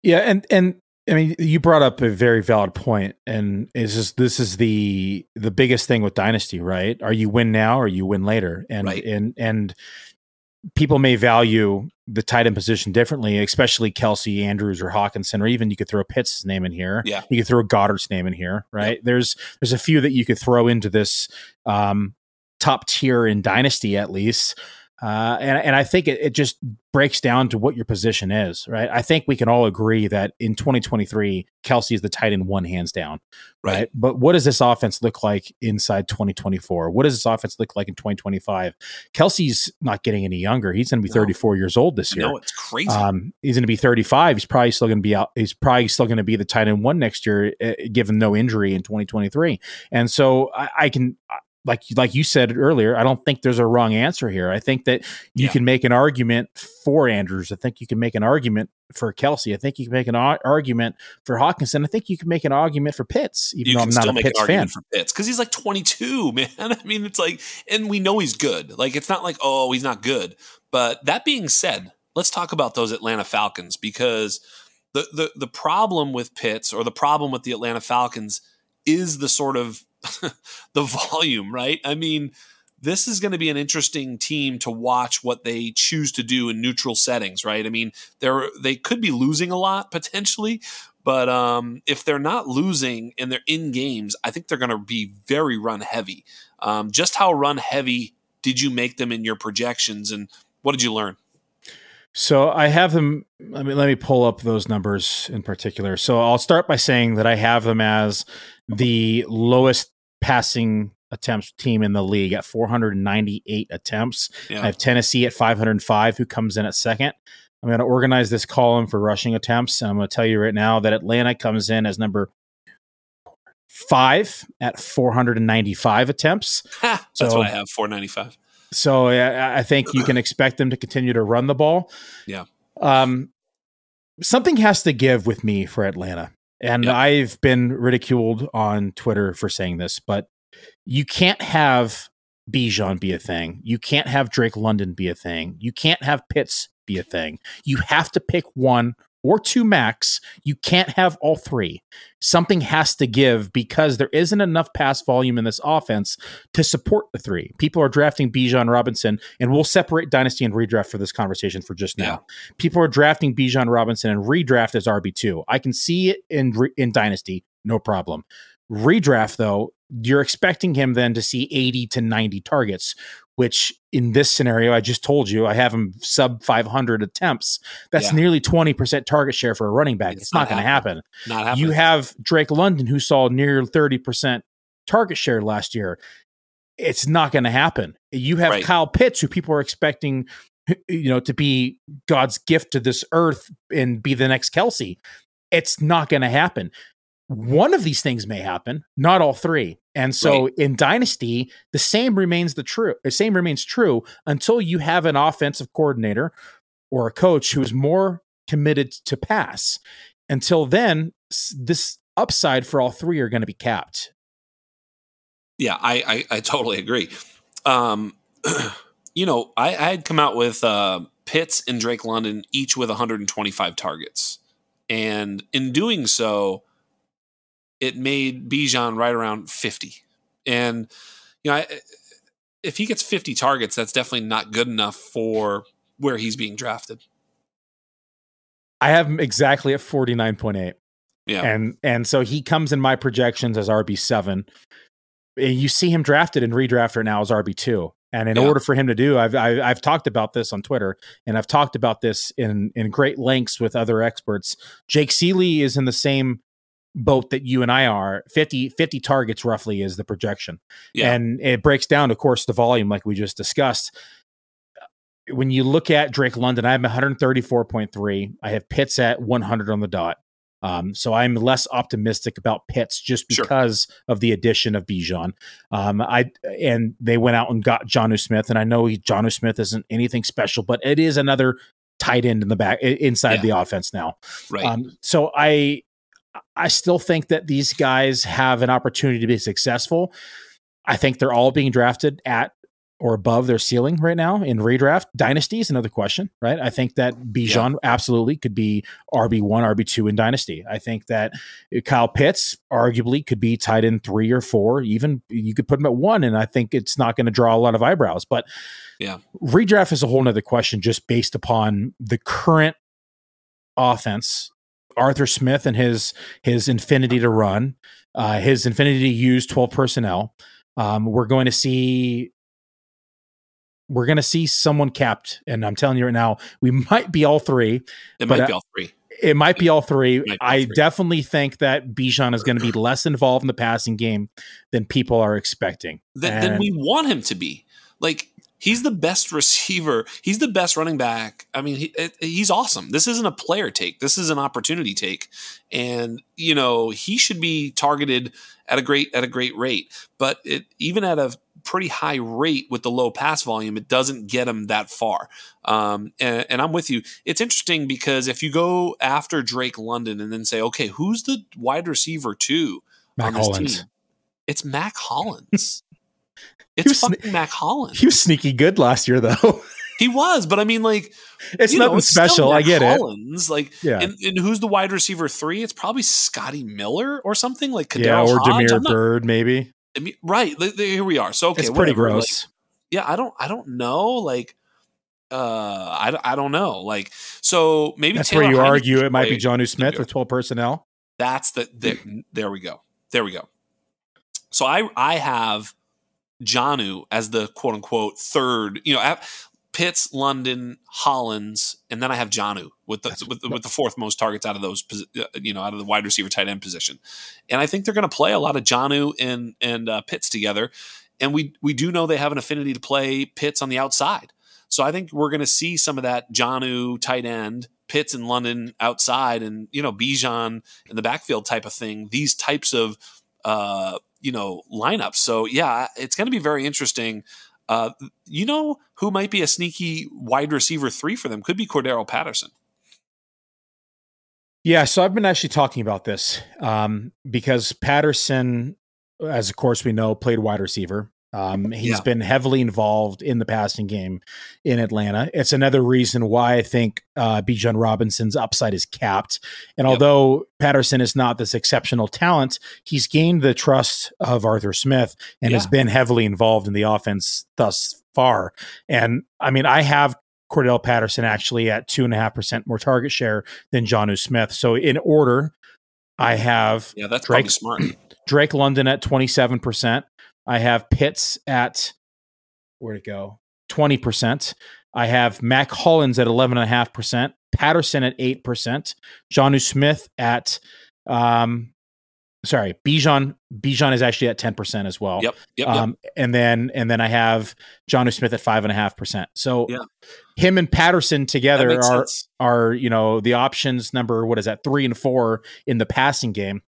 Yeah, and and I mean, you brought up a very valid point, and is just this is the the biggest thing with dynasty, right? Are you win now or you win later? And right. and and people may value the tight end position differently, especially Kelce, Andrews, or Hockenson, or even you could throw Pitts' name in here. Yeah, you could throw Goedert's name in here, right? Yep. There's there's a few that you could throw into this um, top tier in dynasty at least. Uh, and and I think it, it just breaks down to what your position is, right? I think we can all agree that in 2023, Kelce is the tight end one hands down, right? right? But what does this offense look like inside 2024? What does this offense look like in 2025? Kelce's not getting any younger. He's going to be no. 34 years old this year. No, it's crazy. Um, he's going to be 35. He's probably still going to be out. He's probably still going to be the tight end one next year, uh, given no injury in 2023. And so I, I can like like you said earlier, I don't think there's a wrong answer here. I think that you yeah. can make an argument for Andrews. I think you can make an argument for Kelce. I think you can make an argument for Hockenson. I think you can make an argument for Pitts, even you though I'm not a Pitts fan. For Pitts, because he's like 22, *laughs* man. I mean, it's like, and we know he's good. Like, it's not like, oh, he's not good. But that being said, let's talk about those Atlanta Falcons because the the the problem with Pitts or the problem with the Atlanta Falcons is the sort of *laughs* the volume, right? I mean, this is going to be an interesting team to watch what they choose to do in neutral settings, right? I mean, they're they could be losing a lot *laughs* potentially, but um, if they're not losing and they're in games, I think they're going to be very run heavy. Um, just how run heavy did you make them in your projections, and what did you learn? So I have them. Let me let me pull up those numbers in particular. So I'll start by saying that I have them as the lowest passing attempts team in the league at 498 attempts. Yeah. I have Tennessee at 505, who comes in at second. I'm going to organize this column for rushing attempts, and I'm going to tell you right now that Atlanta comes in as number five at 495 attempts. *laughs* That's so, what I have, 495. So I, I think you can expect them to continue to run the ball. Yeah. Um, something has to give with me for Atlanta. And yep. I've been ridiculed on Twitter for saying this, but you can't have Bijan be a thing. You can't have Drake London be a thing. You can't have Pitts be a thing. You have to pick one or two max. You can't have all three. Something has to give because there isn't enough pass volume in this offense to support the three. People are drafting Bijan Robinson, and we'll separate dynasty and redraft for this conversation for just now. Yeah. People are drafting Bijan Robinson and redraft as RB two. I can see it in in dynasty, no problem. Redraft though, you're expecting him then to see 80 to 90 targets, which in this scenario, I just told you, I have him sub 500 attempts. That's yeah. nearly 20% target share for a running back. It's, it's not, not going to happen. Not happening. You have Drake London, who saw near 30% target share last year. It's not going to happen. You have right. Kyle Pitts, who people are expecting, you know, to be God's gift to this earth and be the next Kelce. It's not going to happen one of these things may happen, not all three. And so right. in Dynasty, the same remains the true. The same remains true until you have an offensive coordinator or a coach who is more committed to pass. Until then, this upside for all three are going to be capped. Yeah, I I, I totally agree. Um, *clears throat* you know, I, I had come out with uh, Pitts and Drake London each with 125 targets, and in doing so it made Bijan right around 50. And, you know, I, if he gets 50 targets, that's definitely not good enough for where he's being drafted. I have him exactly at 49.8. Yeah. And and so he comes in my projections as RB7. You see him drafted and redrafted now as RB2. And in yeah. order for him to do, I've, I've, I've talked about this on Twitter, and I've talked about this in in great lengths with other experts. Jake Ciely is in the same boat that you and I are, 50, 50 targets roughly is the projection. Yeah. And it breaks down, of course, the volume like we just discussed. When you look at Drake London, I have 134.3. I have Pitts at 100 on the dot. Um, so I'm less optimistic about Pitts just because sure. of the addition of Bijan. Um, I and they went out and got Jonnu Smith, and I know Jonnu Smith isn't anything special, but it is another tight end in the back inside yeah. the offense now. Right. Um, so I I still think that these guys have an opportunity to be successful. I think they're all being drafted at or above their ceiling right now in redraft. Dynasty is another question, right? I think that Bijan yeah. absolutely could be RB1, RB2 in Dynasty. I think that Kyle Pitts arguably could be tight in three or four. Even you could put him at one, and I think it's not going to draw a lot of eyebrows. But yeah, redraft is a whole nother question just based upon the current offense. Arthur Smith and his his infinity to run, uh, his infinity to use 12 personnel. Um, we're going to see we're going to see someone capped, and I'm telling you right now, we *laughs* might be all three. It might be all three. It might be all three. Be all I three. definitely think that Bijan is going to be less involved in the passing game than people are expecting. Than, than we want him to be. Like he's the best receiver. He's the best running back. I mean, he, he's awesome. This isn't a player take. This is an opportunity take, and you know he should be targeted at a great at a great rate. But it, even at a pretty high rate with the low pass volume, it doesn't get him that far. Um, and, and, I'm with you. It's interesting because if you go after Drake London and then say, okay, who's the wide receiver two on this Hollins. team? It's Mack Hollins. It's fucking sne- Mack Hollins. He was sneaky good last year, though. *laughs* He was, but I mean, like, it's nothing know, it's special. I get Hollins. it. Like, yeah. And, and, who's the wide receiver three? It's probably Scotty Miller or something like KhaDarel yeah, or Hodge. Damiere Byrd, maybe. I mean, right. Here we are. So okay, it's pretty whatever. gross. Like, yeah, I don't, I don't know. Like, uh, I, I don't know. Like, so maybe that's Taylor where you argue it might be Jonnu Smith with twelve personnel. That's the, the there we go. There we go. So I I have Jonnu as the quote unquote third. You know, Pitts, London, Hollins, and then I have Jonnu with the with, with, the fourth most targets out of those, uh, you know, out of the wide receiver tight end position. And I think they're going to play a lot of Jonnu and and uh, Pitts together. And we we do know they have an affinity to play Pitts on the outside. So I think we're going to see some of that Jonnu tight end, Pitts in London outside, and you know Bijan in the backfield type of thing. These types of uh, you know lineups. So yeah, it's going to be very interesting. Uh, you know who might be a sneaky wide receiver three for them? Could be Cordarrelle Patterson. Yeah, so I've been actually talking about this um, because Patterson, as of course we know, played wide receiver. Um, he's yeah. been heavily involved in the passing game in Atlanta. It's another reason why I think uh, Bijan Robinson's upside is capped. And yep. although Patterson is not this exceptional talent, he's gained the trust of Arthur Smith and yeah. has been heavily involved in the offense thus far. And I mean, I have Cordarrelle Patterson actually at two and a half percent more target share than Jonnu Smith. So in order, I have yeah, that's Drake, smart. *clears throat* Drake London at twenty seven percent. I have Pitts at where'd it go? 20%. I have Mack Hollins at 11.5%, Patterson at 8%, Jonnu Smith at um sorry, Bijan Bijan is actually at 10% as well. Yep. Yep. Um, yep. and then and then I have Jonnu Smith at five and a half percent. So yeah. him and Patterson together are sense. are, you know, the options number, what is that, three and four in the passing game.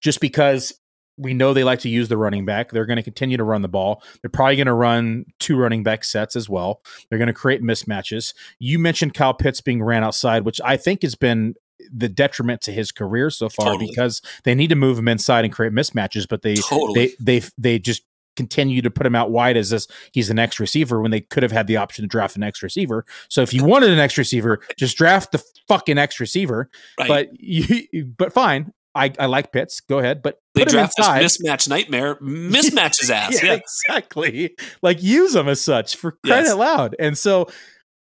Just because we know they like to use the running back. They're going to continue to run the ball. They're probably going to run two running back sets as well. They're going to create mismatches. You mentioned Kyle Pitts being ran outside, which I think has been the detriment to his career so far totally. because they need to move him inside and create mismatches, but they totally. they they they just continue to put him out wide as this he's the next receiver when they could have had the option to draft the next receiver. So if you wanted an next receiver, just draft the fucking next receiver. Right. But you but fine. I, I like Pitts. Go ahead, but they draft this mismatch nightmare, *laughs* mismatch his ass. yeah, yeah, exactly. Like use them as such for crying yes. loud. And so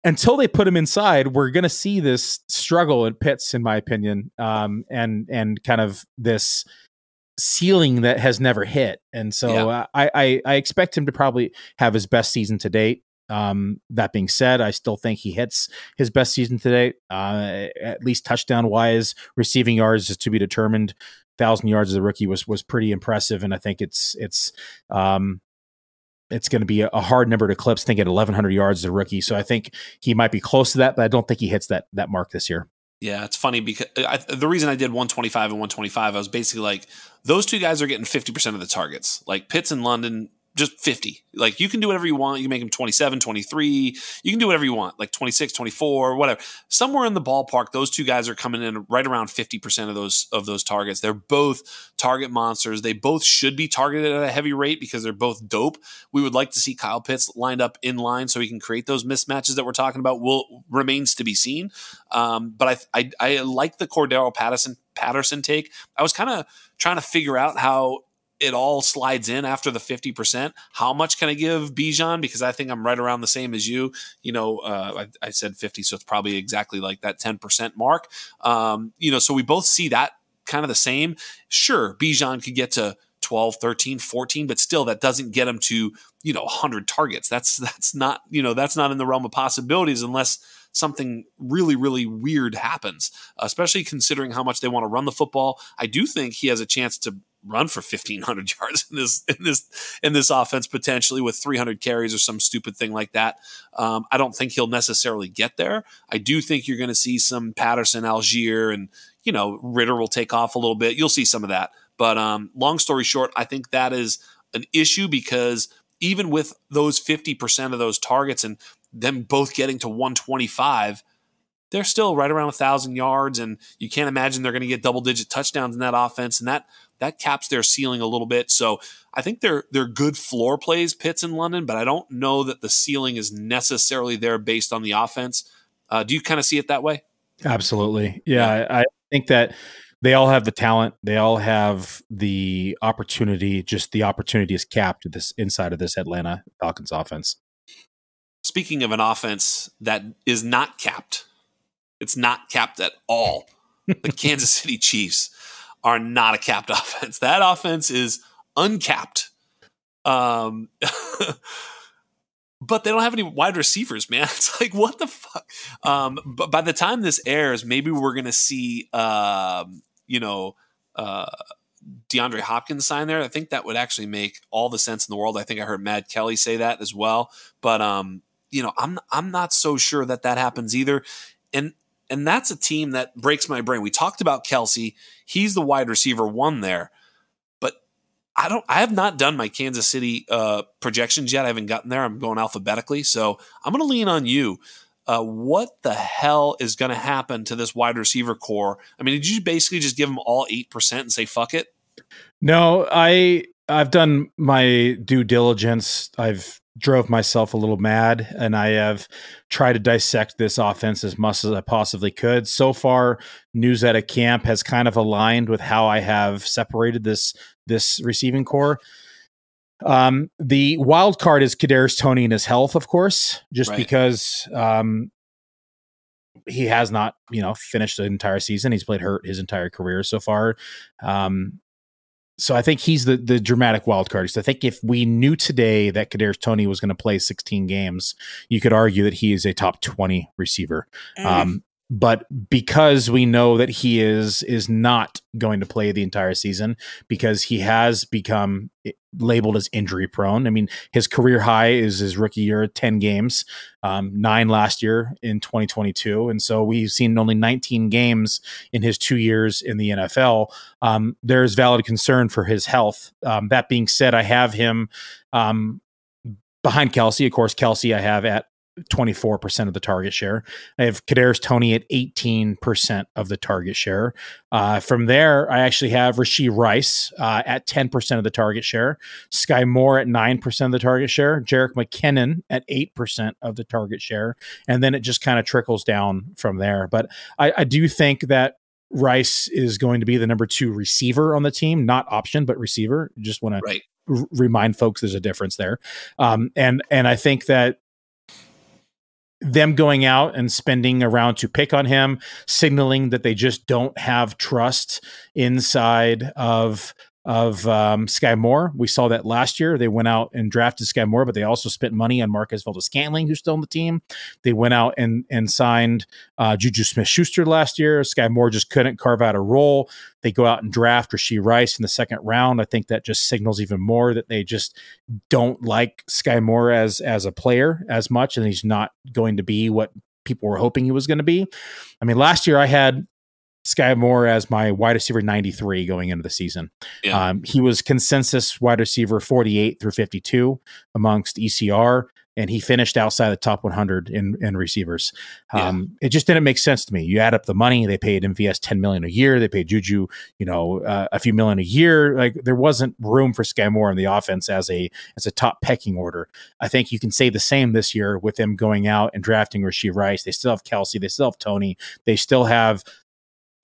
until they put him inside, we're going to see this struggle in Pitts, in my opinion, um, and and kind of this ceiling that has never hit. And so yeah. uh, I, I I expect him to probably have his best season to date. Um, that being said, I still think he hits his best season today. Uh, at least touchdown wise, receiving yards is to be determined. Thousand yards as a rookie was was pretty impressive, and I think it's it's um, it's going to be a, hard number to eclipse. I think at 1,100 yards as a rookie, so I think he might be close to that, but I don't think he hits that that mark this year. Yeah, it's funny because I, the reason I did 125 and 125, I was basically like, those two guys are getting 50% of the targets. Like Pitts and London, just 50. Like you can do whatever you want. You can make them 27, 23. You can do whatever you want, like 26, 24, whatever. Somewhere in the ballpark, those two guys are coming in right around 50% of those of those targets. They're both target monsters. They both should be targeted at a heavy rate because they're both dope. We would like to see Kyle Pitts lined up in line so he can create those mismatches that we're talking about. Will remains to be seen. Um, but I, I I like the Cordarrelle Patterson Patterson take. I was kind of trying to figure out how it all slides in after the 50%. How much can I give Bijan? Because I think I'm right around the same as you. You know, uh, I, I, said 50, so it's probably exactly like that 10% mark. Um, you know, so we both see that kind of the same. Sure, Bijan could get to 12, 13, 14, but still that doesn't get him to, you know, 100 targets. That's that's not, you know, that's not in the realm of possibilities unless something really, really weird happens, especially considering how much they want to run the football. I do think he has a chance to run for 1500 *laughs* yards in this in this in this offense potentially with 300 carries or some stupid thing like that. Um, I don't think he'll necessarily get there. I do think you're going to see some Patterson, Allgeier, and you know Ridder will take off a little bit. You'll see some of that. But um, long story short, I think that is an issue because even with those 50% of those targets and them both getting to 125 they're still right around a thousand yards, and you can't imagine they're going to get double digit touchdowns in that offense, and that that caps their ceiling a little bit. So I think they're they're good floor plays, Pitts in London, but I don't know that the ceiling is necessarily there based on the offense. Uh, do you kind of see it that way? Absolutely, yeah. yeah. I, I think that they all have the talent, they all have the opportunity. Just the opportunity is capped this inside of this Atlanta Falcons offense. Speaking of an offense that is not capped, it's not capped at all. the *laughs* Kansas City Chiefs are not a capped *laughs* offense. That offense is uncapped. Um, *laughs* but they don't have any wide receivers, man. *laughs* It's like what the fuck. Um, but by the time this airs, maybe we're gonna see, um, you know, uh, DeAndre Hopkins sign there. I think that would actually make all the sense in the world. I think I heard Matt Kelley say that as well. But um, you know, I'm I'm not so sure that that happens either. And and that's a team that breaks my brain. We talked about Kelce. He's the wide receiver one there. But I don't I have not done my Kansas City uh, projections yet. I haven't gotten there. I'm going alphabetically. So I'm gonna lean on you. Uh, what the hell is going to happen to this wide receiver core? I mean, did you basically just give them all eight percent and say fuck it? No, I I've done my due diligence. I've drove myself a little mad and I have tried to dissect this offense as much as I possibly could. So far, news at a camp has kind of aligned with how I have separated this this receiving core. Um, the wild card is Kadarius Toney and his health, of course, just right. because um, he has not, you know, finished the entire season. He's played hurt his entire career so far. Um, so I think he's the the dramatic wild card. So I think if we knew today that Kadarius Toney was going to play 16 games, you could argue that he is a top 20 receiver. Mm. Um, but because we know that he is is not going to play the entire season because he has become labeled as injury prone. I mean, his career high is his rookie year, 10 games, um, nine last year in 2022. And so we've seen only 19 games in his two years in the NFL. Um, there's valid concern for his health. Um, that being said, I have him um, behind Kelce. Of course, Kelce I have at 24% of the target share. I have Kadarius Toney at 18% of the target share. Uh, from there, I actually have Rashee Rice uh, at 10% of the target share, Skyy Moore at 9% of the target share, Jerick McKinnon at 8% of the target share, and then it just kind of trickles down from there. But I, I do think that Rice is going to be the number two receiver on the team, not option, but receiver. Just want right. to remind folks there's a difference there. Um, and and I think that them going out and spending around to pick on him, signaling that they just don't have trust inside of of um, Skyy Moore. We saw that last year. They went out and drafted Skyy Moore, but they also spent money on Marquez Valdes-Scantling, who's still on the team. They went out and and signed uh, Juju Smith Schuster last year. Skyy Moore just couldn't carve out a role. They go out and draft Rashee Rice in the second round. I think that just signals even more that they just don't like Skyy Moore as as a player as much, and he's not going to be what people were hoping he was going to be. I mean, last year I had Skyy Moore as my wide receiver 93 going into the season. Yeah. Um, he was consensus wide receiver 48 through 52 amongst ECR and he finished outside the top 100 in, in receivers. Um, yeah. It just didn't make sense to me. You add up the money; they paid MVS 10 million a year. They paid Juju, you know, uh, a few million a year. Like there wasn't room for Skyy Moore in the offense as a as a top pecking order. I think you can say the same this year with them going out and drafting Rashee Rice. They still have Kelce, They still have Toney, They still have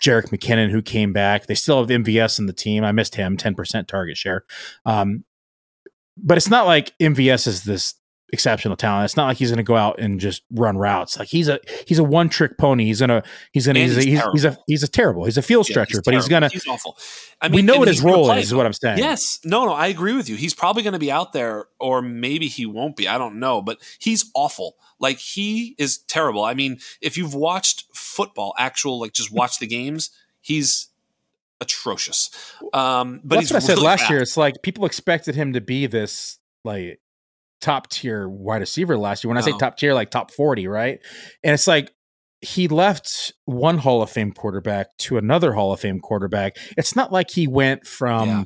Jerick McKinnon, who came back. They still have MVS in the team. I missed him, 10% target share. Um, but it's not like MVS is this exceptional talent. It's not like he's going to go out and just run routes. Like he's a he's a one trick pony. He's gonna he's gonna he's, he's, a, he's, he's, a he's a terrible. He's a field yeah, stretcher, but he's gonna he's awful. I mean, we know what his role is. Is what I'm saying. Yes, no, no, I agree with you. He's probably going to be out there, or maybe he won't be. I don't know, but he's awful. Like he is terrible. I mean, if you've watched football, actual like just watch the games, he's atrocious. Um, but that's what I said really last bad. year. It's like people expected him to be this like top tier wide receiver last year. When I say top tier, like top 40, right? And it's like he left one Hall of Fame quarterback to another Hall of Fame quarterback. It's not like he went from, yeah.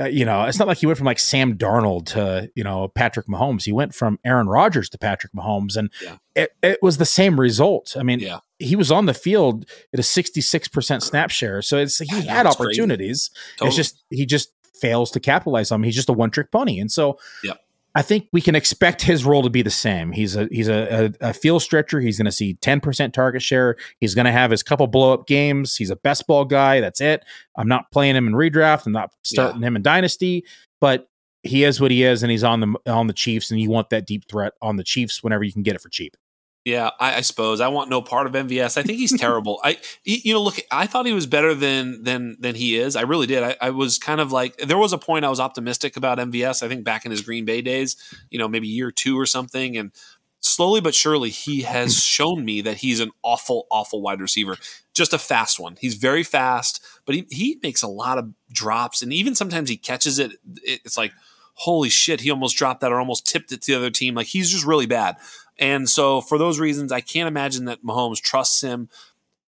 Uh, you know, it's not like he went from like Sam Darnold to, you know, Patrick Mahomes. He went from Aaron Rodgers to Patrick Mahomes. And yeah. it, it was the same result. I mean, yeah. he was on the field at a 66% snap share. So it's, he had opportunities. Totally. It's just, he just fails to capitalize on them. He's just a one trick pony. And so, yeah I think we can expect his role to be the same. He's a he's a, a, a field stretcher. He's going to see ten percent target share. He's going to have his couple blow up games. He's a best ball guy. That's it. I'm not playing him in redraft. I'm not starting yeah. him in dynasty. But he is what he is, and he's on the on the Chiefs, and you want that deep threat on the Chiefs whenever you can get it for cheap. Yeah, I, I, suppose I want no part of MVS. I think he's terrible. I, you know, look, I thought he was better than than than he is. I really did. I, I, was kind of like there was a point I was optimistic about MVS. I think back in his Green Bay days, you know, maybe year two or something, and slowly but surely he has *clears throat* shown me that he's an awful, awful wide receiver. Just a fast one. He's very fast, but he he makes a lot of drops, and even sometimes he catches it. It's like holy shit, he almost dropped that or almost tipped it to the other team. Like he's just really bad. And so for those reasons, I can't imagine that Mahomes trusts him.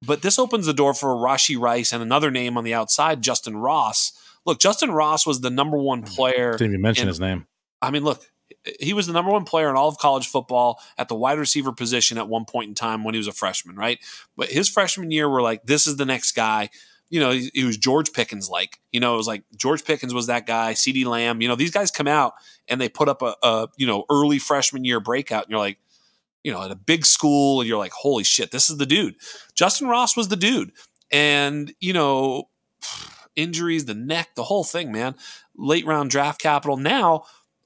But this opens the door for Rashee Rice and another name on the outside, Justyn Ross. Look, Justyn Ross was the number one mm. player. Didn't even mention in, his name. I mean, look, he was the number one player in all of college football at the wide receiver position at one point in time when he was a freshman, right? But his freshman year, we're like, this is the next guy. You know, he, he was George Pickens like. You know, it was like George Pickens was that guy, CeeDee Lamb. You know, these guys come out and they put up a, a you know, early freshman year breakout, and you're like, you know, at a big school, and you're like, holy shit, this is the dude. Justyn Ross was the dude. And, you know, *sighs* injuries, the neck, the whole thing, man. Late round draft capital. Now,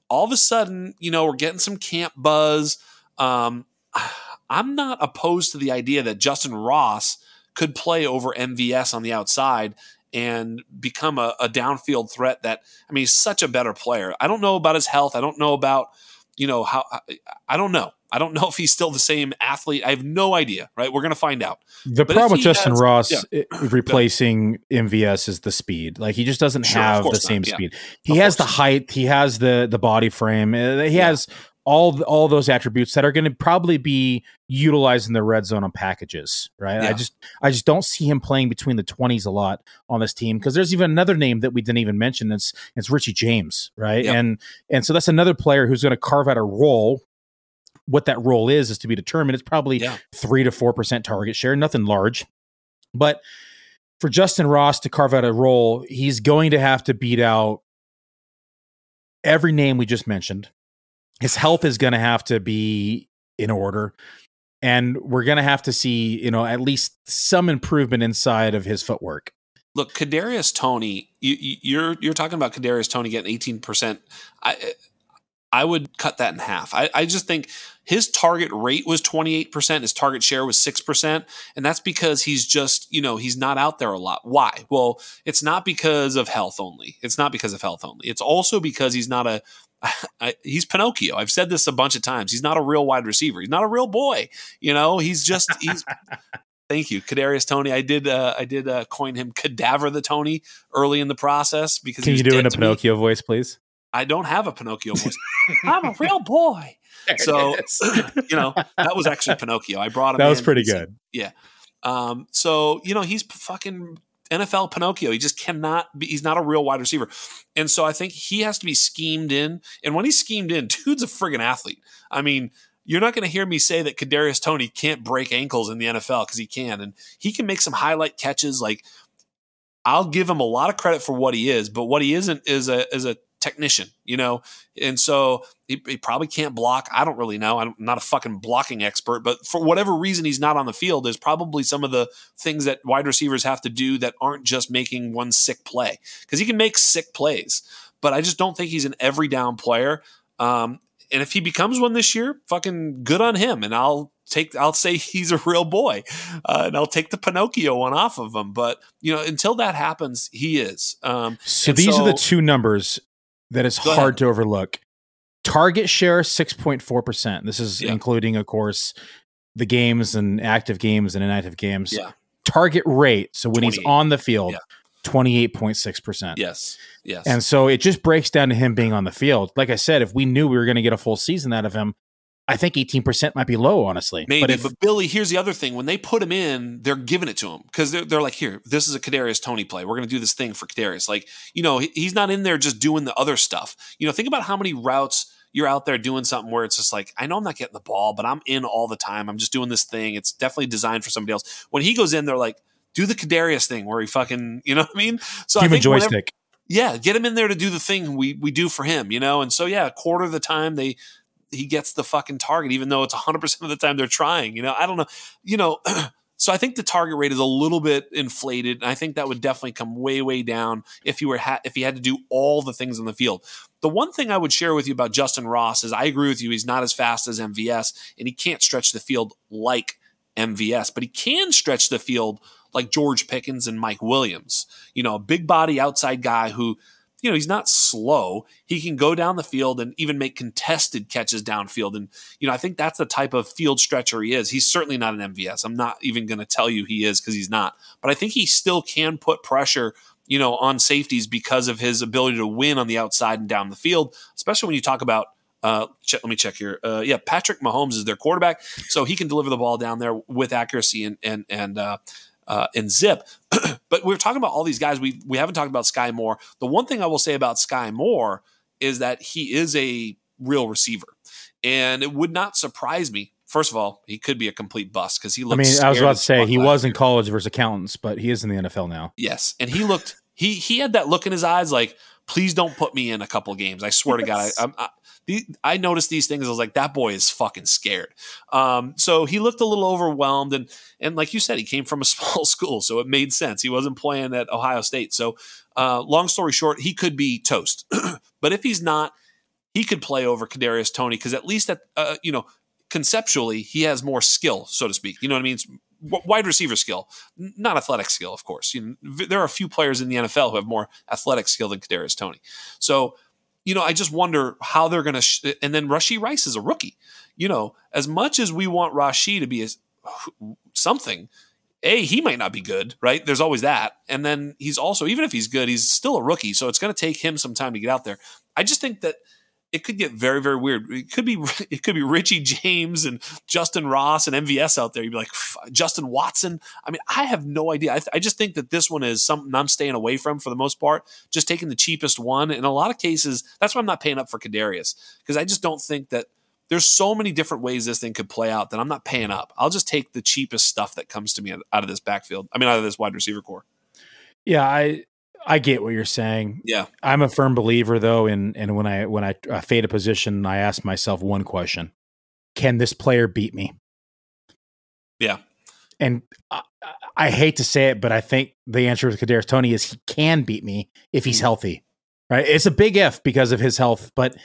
all of a sudden, you know, we're getting some camp buzz. Um, *sighs* I'm not opposed to the idea that Justyn Ross could play over MVS on the outside and become a, a downfield threat that, I mean, he's such a better player. I don't know about his health. I don't know about, you know, how, I don't know. I don't know *laughs* if he's still the same athlete. I have no idea. Right? We're going to find out. The but problem with Justin has, Ross yeah. replacing MVS is the speed. Like he just doesn't sure, have the same not. speed. Yeah. He of has the height. He has the the body frame. Uh, he yeah. has all all those attributes that are going to probably be utilized in the red zone on packages, right? Yeah. I just I just don't see him playing between the twenties a lot on this team because there's even another name that we didn't even mention. It's it's Richie James, right? Yep. And and so that's another player who's going to carve out a role what that role is is to be determined. It's probably yeah. three to four percent target share, nothing large. But for Justyn Ross to carve out a role, he's going to have to beat out every name we just mentioned. His health is going to have to be in order. And we're going to have to see, you know, at least some improvement inside of his footwork. Look, Kadarius Toney, you, you're you're talking about Kadarius Toney getting eighteen percent. I I would cut that in half. I, I just think his target rate was 28%, his target share was 6%. And that's because he's just, you know, he's not out there a lot. Why? Well, it's not because of health only. It's not because of health only. It's also because he's not a, *laughs* I, he's Pinocchio. I've said this a bunch of times. He's not a real wide receiver. He's not a real boy. You know, he's just, he's, *laughs* Thank you, Kadarius Toney. I did uh, I did uh, coin him Cadaver the Tony early in the process because can you do in a Pinocchio me. voice, please? I don't have a Pinocchio voice. *laughs* I'm a real boy. so *clears throat* you know that was actually Pinocchio. I brought him. That was pretty good. Yeah. Um, so you know he's fucking NFL Pinocchio. He just cannot be. He's not a real wide receiver, and so I think he has to be schemed in. And when he's schemed in, *laughs* dude's a friggin' athlete. I mean, you're not going to hear me say that Kadarius Toney can't break ankles in the NFL because he can, and he can make some highlight catches. Like I'll give him a lot of credit for what he is, but what he isn't is a is a technician, you know? And so he, he, probably can't block. I don't really know. I'm not a fucking blocking expert, but for whatever reason he's not on the field, there's probably some of the things that wide receivers have to do that aren't just making one sick play because he can make sick plays. But I just don't think he's an every down player. Um, and if he becomes one this year, fucking good on him. And I'll take I'll say *laughs* he's a real boy, uh, and I'll take the Pinocchio one off of him. But you know, until that happens, he is. Um, so these so, are the two numbers that is hard ahead. to overlook. Target share 6.4%. This is yeah. including, of course, the games and active games and inactive games. Yeah. Target rate. So when he's on the field, yeah. 28.6%. Yes. Yes. And so it just breaks down to him being on the field. Like I said, if we knew we were going to get a full season out of him, I think 18% might be low, honestly. Maybe, but, if, but Billy, here's the other thing. When they put him in, they're giving it to him because they're, they're like, here, this is a Kadarius Toney play. We're going to do this thing for Kadarius. Like, you know, he's not in there just doing the other stuff. You know, think about how many routes you're out there doing something where it's just like, I know I'm not getting the ball, but I'm in all the time. I'm just doing this thing. It's definitely designed for somebody else. When he goes in, they're like, do the Kadarius thing where he fucking, *laughs* you know what I mean? So I think joystick. Whenever, yeah, get him in there to do the thing we we do for him, you know. And so yeah, a quarter of the time they he gets the fucking target, even though it's 100% of the time they're trying. You know, I don't know. You know, *clears throat* so I think the target rate is a little bit inflated. And I think that would definitely come way, way down if you were ha- if he had to do all the things on the field. The one thing I would share with you about Justyn Ross is I agree with you. He's not as fast as MVS, and he can't stretch the field like MVS, but he can stretch the field like George Pickens and Mike Williams. You know, a big body outside guy who you know, he's not slow. He can go down the field and even make contested catches downfield. And, you know, I think that's the type of field stretcher he is. He's certainly not an MVS. I'm not even going to tell you he is because he's not. But I think he still can put pressure, you know, on safeties because of his ability to win on the outside and down the field, especially when you talk about uh, check, let me check here. Uh, yeah, Patrick Mahomes is their quarterback, so he can deliver the ball down there with accuracy and and and uh, uh, and Zip. *clears throat* but we are talking about all these guys. We we haven't talked about Skyy Moore. The one thing I will say about Skyy Moore is that he is a real receiver, and it would not surprise me. First of all, he could be a complete bust because he looks. I mean, I was about to say he was in college versus accountants, but he is in the NFL now. Yes, and he looked. he he had that look in his eyes, like, please don't put me in a couple games. I swear yes. to God, I, I, I noticed these things. I was like, that boy is fucking scared. Um, so he looked a little overwhelmed, and and like you said, he came from a *laughs* small school, so it made sense. He wasn't playing at Ohio State. So, uh, long story short, he could be toast. *clears throat* but if he's not, he could play over Kadarius Toney because at least at uh, you know conceptually he has more skill, so to speak. You know what I mean? It's wide receiver skill, not athletic skill, of course. You know, there are a few players in the NFL who have more athletic skill than Kadarius Toney. So you know, I just wonder how they're going to. Sh- and then Rashee Rice is a rookie. You know, as much as we want Rashee to be a, something, a he might not be good, right? There's always that. And then he's also, even if he's good, he's still a rookie, so it's going to take him some time to get out there. I just think that it could get very very weird. It could be *laughs* it could be Richie James and Justyn Ross and MVS out there. You'd be like Justin Watson. I mean, I have no idea. I, th- I, just think that this one is something I'm staying away from for the most part. Just taking the cheapest one. In a lot of cases, that's why I'm not paying up for Kadarius because I just don't think that there's so many different ways this thing could play out that I'm not paying up. I'll just take the cheapest stuff that comes to me out of this backfield. I mean, out of this wide receiver core. Yeah, I I get what you're saying. Yeah, I'm a firm believer though, in and when I when I uh, fade a position, I ask myself one question: Can this player beat me? Yeah, and I, I hate to say it, but I think the answer with Kadarius Toney is he can beat me if he's mm. healthy. Right? It's a big if because of his health, but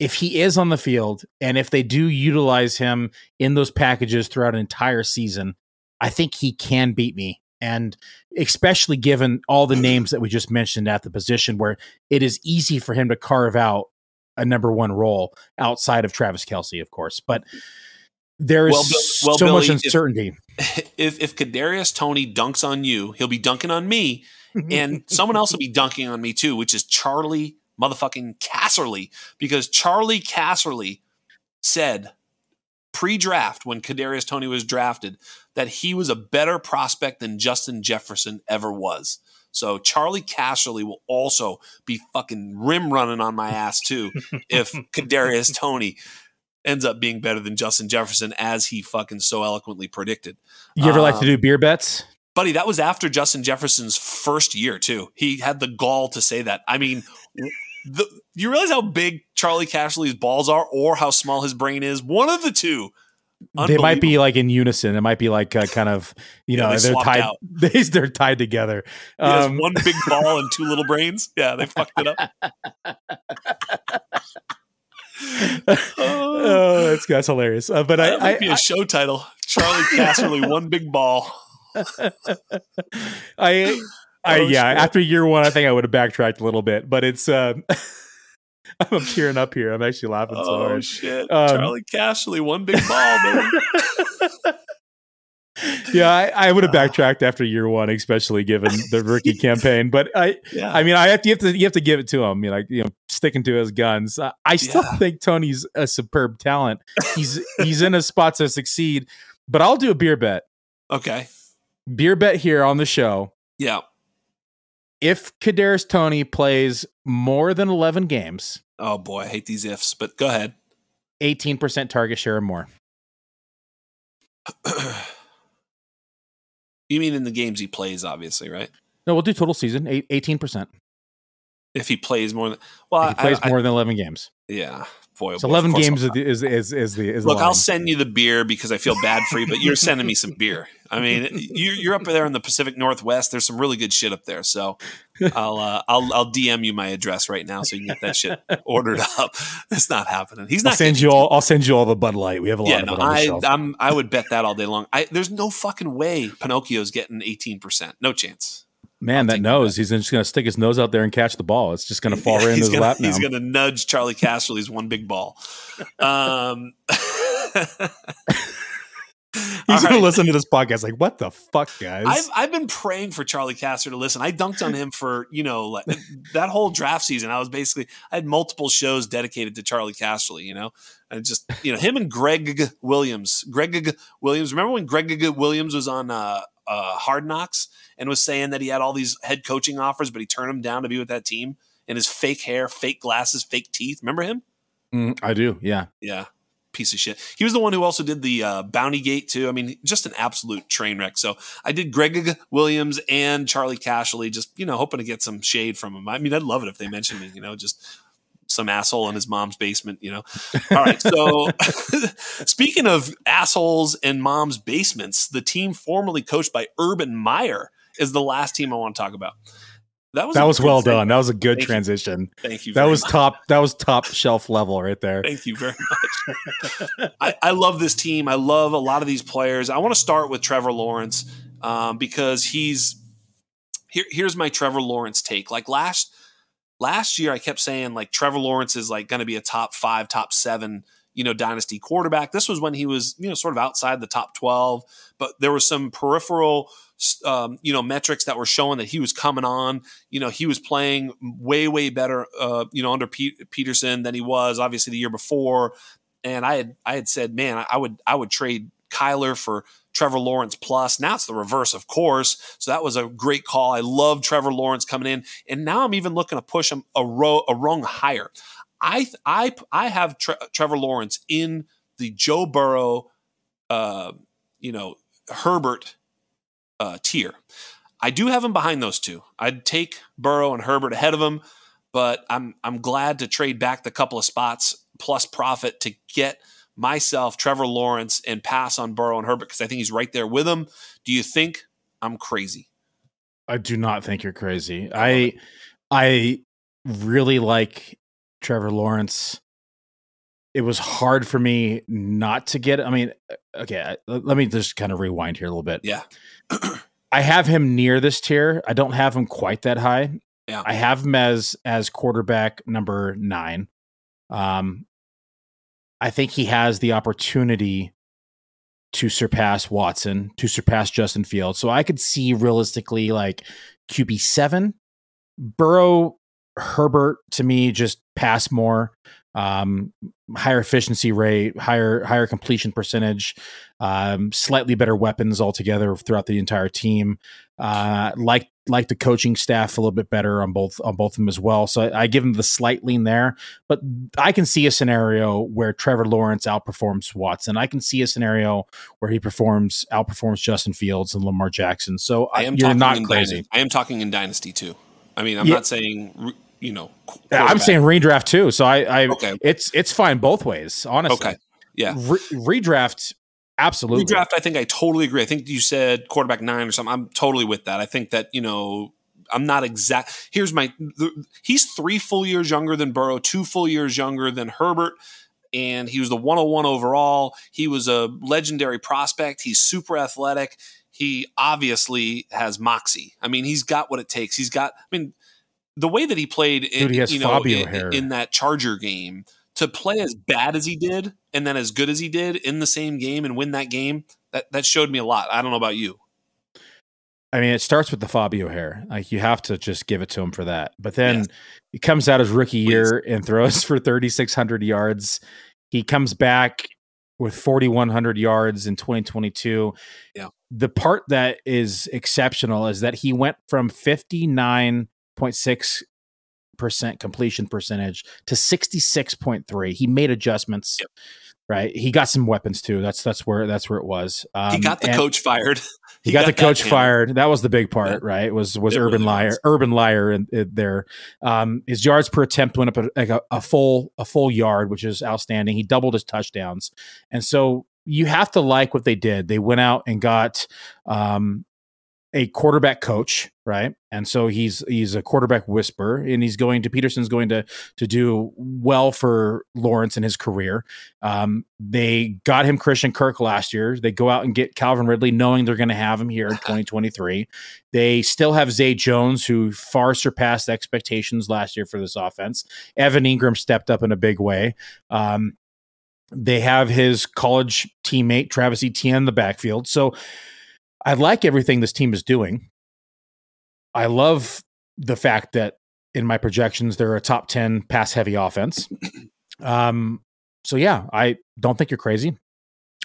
if he is on the field and if they do utilize him in those packages throughout an entire season, I think he can beat me and especially given all the names that we just mentioned at the position where it is easy for him to carve out a number one role outside of Travis Kelce, of course. But there is well, well, so Billy, much uncertainty. If, *laughs* if if Kadarius Toney dunks on you, he'll be dunking on me, and someone else will be *laughs* dunking on me too, which is Charley motherfucking Casserly, because Charley Casserly said pre-draft when Kadarius Toney was drafted that he was a better prospect than Justin Jefferson ever was. So Charley Casserly will also be fucking rim running on my ass too *laughs* if Kadarius Toney ends up being better than Justin Jefferson as he fucking so eloquently predicted. You ever um, like to do um, beer bets? Buddy, that was after Justin Jefferson's first year too. He had the gall to say that. I mean, the, you realize how big Charley Casserly's balls are or how small his brain is? One of the two they might be like in unison. It might be like uh, kind of you know they are tied. *laughs* They, they're tied together. Um, one big *laughs* ball and two little brains. Yeah, they fucked it up. *laughs* oh, that's that's hilarious. Uh, but that I, might I, be a show title: Charley Casserly, one big ball. I, I oh, yeah. After year one, I think I would have backtracked a little bit, but it's. Uh, *laughs* I'm tearing up here. I'm actually laughing oh, so hard. Oh, shit. Um, Charley Casserly, one big ball, baby. *laughs* yeah, I, I, would have backtracked after year one, especially given the rookie *laughs* campaign. But I, yeah. I mean, I have to, you have to, you have to give it to him. You know, like you know, sticking to his guns. I, I still yeah. think Toney's a superb talent. He's he's in a spot to succeed. But I'll do a beer bet. Okay, beer bet here on the show. Yeah. If Kadarius Toney plays more than eleven games, Oh boy, I hate these ifs, but go ahead. 18% target share or more. *clears throat* you mean in the games he plays, obviously, right? No, we'll do total season, 18%. If he plays more than well, if he plays I, more I, than 11 games. Yeah, So eleven games is, is is the is look. I'll send you the beer because I feel bad for you, but you're sending me some beer. I *laughs* mean, you, you're up there in the Pacific Northwest. There's some really good shit up there. So I'll uh, I'll I'll DM you my address right now so you can get that shit ordered *laughs* up. It's not happening. He's not. I'll send you all. I'll send you all the Bud Light. We have a lot yeah, of no, I I'm I would bet that all day long. I there's no fucking way Pinocchio's getting 18. percent No chance. Man, that nose. He's just going to stick his nose out there and catch the ball. It's just going *laughs* to fall right into his gonna, lap now. He's going to nudge Charley Casserly's one big ball. Um, *laughs* He's going to listen to this podcast like, what the fuck, guys? I've, I've been praying for Charley Casser to listen. I dunked on him for, you know, like that whole draft season. I was basically, I had multiple shows dedicated to Charley Casserly, you know, and just, you know, him and Gregg Williams. Gregg Williams. Remember when Gregg Williams was on uh, uh, Hard Knocks and was saying that he had all these head coaching offers, but he turned them down to be with that team. And his fake hair, fake glasses, fake teeth. Remember him? Mm, I do. Yeah. Yeah. Piece of shit. He was the one who also did the uh, Bounty Gate too. I mean, just an absolute train wreck. So I did Gregg Williams and Charley Casserly, just you know, hoping to get some shade from him. I mean, I'd love it if they mentioned me. You know, just some asshole in his mom's basement, you know. All right. So *laughs* speaking of assholes and mom's basements, the team formerly coached by Urban Meyer is the last team I want to talk about. That was that was well done. That was a good Thank transition. You. Thank you. That was much. top. That was top shelf level right there. Thank you very much. I, I, love this team. I love a lot of these players. I want to start with Trevor Lawrence um, because he's here. Here's my Trevor Lawrence take. Like last last year I kept saying like Trevor Lawrence is like going to be a top five, top seven, you know, dynasty quarterback. This was when he was, you know, sort of outside the top 12, but there was some peripheral, um, you know, metrics that were showing that he was coming on. You know, he was playing way, way better, uh, you know, under Pete- Pederson than he was obviously the year before. And I had, I had said, man, I would, I would trade Kyler for Trevor Lawrence plus. Now it's the reverse, of course. So that was a great call. I love Trevor Lawrence coming in, and now I'm even looking to push him a row a rung higher. I I I have Tre- Trevor Lawrence in the Joe Burrow, uh, you know Herbert uh, tier. I do have him behind those two. I'd take Burrow and Herbert ahead of him, but I'm I'm glad to trade back the couple of spots plus profit to get myself, Trevor Lawrence, and pass on Burrow and Herbert because I think he's right there with him. Do you think I'm crazy? I do not think you're crazy. I I really like Trevor Lawrence. It was hard for me not to get. I mean, uh, okay, let me just kind of rewind here a little bit. Yeah. *clears throat* I have him near this tier. I don't have him quite that high. Yeah. I have him as as quarterback number nine. Um, I think he has the opportunity to surpass Watson, to surpass Justin Fields. So I could see realistically like QB seven, Burrow, Herbert to me just pass more. um, higher efficiency rate, higher higher completion percentage, um, slightly better weapons altogether throughout the entire team. Uh, like like the coaching staff a little bit better on both on both of them as well. So I, I, give him the slight lean there, but I can see a scenario where Trevor Lawrence outperforms Watson. I can see a scenario where he performs outperforms Justin Fields and Lamar Jackson. So I am you're not crazy. Dynasty. I am talking in dynasty too. I mean, I'm yeah. not saying you know. Uh, I'm saying redraft too. So I, I okay. it's it's fine both ways. Honestly, okay, yeah. Re- redraft Absolutely. Redraft, I think I totally agree. I think you said quarterback nine or something. I'm totally with that. I think that, you know, I'm not exact. Here's my the, he's three full years younger than Burrow, two full years younger than Herbert, and he was the 101 overall. He was a legendary prospect. He's super athletic. He obviously has moxie. I mean, he's got what it takes. He's got, I mean, the way that he played in, Dude, he you know, in, in that Charger game to play as bad as he did and then as good as he did in the same game and win that game, that that showed me a lot. I don't know about you. I mean, it starts with the Fabio hair. Like you have to just give it to him for that. But then yes. he comes out his rookie Please. year and throws *laughs* for 3,600 yards. He comes back with 4,100 yards in 2022. Yeah. The part that is exceptional is that he went from 59.6 percent completion percentage to 66.3 he made adjustments yep. right? He got some weapons too. That's that's where that's where it was. Um, he got the coach fired. He, *laughs* he got, got, the coach fired. That was the big part yeah. right? Was was it urban really liar was. Urban Meyer in, in there. Um, his yards per attempt went up a, like a, a full a full yard which is outstanding. He doubled his touchdowns. And so you have to like what they did. They went out and got um, a quarterback coach, right? And so he's he's a quarterback whisperer, and he's going to Pederson's going to to do well for Lawrence in his career. Um, they got him Christian Kirk last year. They go out and get Calvin Ridley, knowing they're going to have him here in *laughs* 2023. They still have Zay Jones, who far surpassed expectations last year for this offense. Evan Engram stepped up in a big way. Um, they have his college teammate Travis Etienne in the backfield. So I like everything this team is doing. I love the fact that in my projections they're a top 10 pass heavy offense. *clears throat* Um, so yeah, I don't think you're crazy.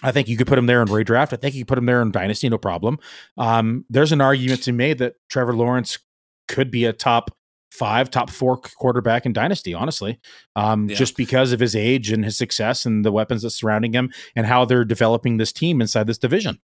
I think you could put him there in redraft. I think you could put him there in dynasty, no problem. Um, there's an argument to be made that Trevor Lawrence could be a top five, top four quarterback in dynasty, honestly, um, yeah. just because of his age and his success and the weapons that surrounding him and how they're developing this team inside this division.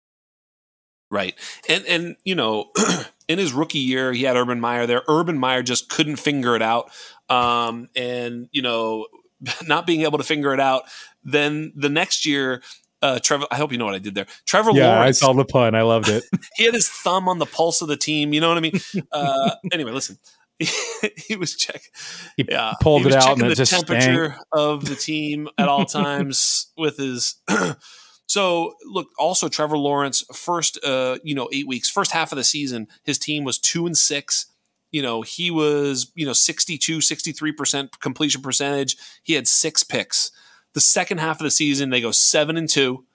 Right. And and you know, *clears throat* in his rookie year, he had Urban Meyer there. Urban Meyer just couldn't figure it out. Um, and you know, *laughs* not being able to figure it out, then the next year uh, Trevor, I hope you know what I did there. Trevor yeah, Lawrence. I saw the pun. I loved it. *laughs* he had his thumb on the pulse of the team. You know what I mean? Uh, *laughs* anyway, listen. he was checking. He yeah, pulled he it out and the temperature stank. of the team at all times with his *clears throat* so look, also Trevor Lawrence, first uh, you know, eight weeks, first half of the season, his team was two and six. You know, he was, you know, 62, 63% completion percentage. He had six picks. The second half of the season, they go seven and two.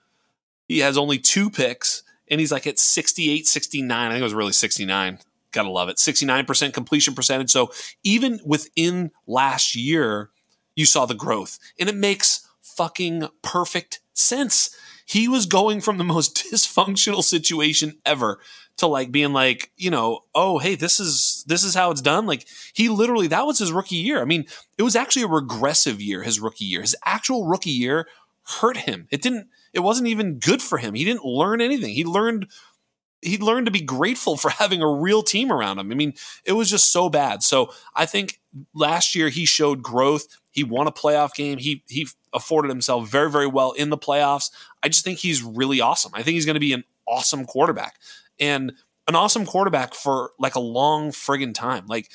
He has only two picks, and he's like at 68, 69. I think it was really 69. Gotta love it. 69% completion percentage. So even within last year, you saw the growth. And it makes fucking perfect sense he was going from the most *laughs* dysfunctional situation ever to like being like, you know, oh, hey, this is this is how it's done. Like he literally that was his rookie year. I mean, it was actually a regressive year his rookie year. His actual rookie year hurt him. It didn't it wasn't even good for him. He didn't learn anything. He learned he learned to be grateful *laughs* for having a real team around him. I mean, it was just so bad. So I think last year he showed growth. He won a playoff game. He he afforded himself very very well in the playoffs. I just think he's really awesome. I think he's going to be an awesome quarterback and an awesome quarterback for like a long friggin' time. Like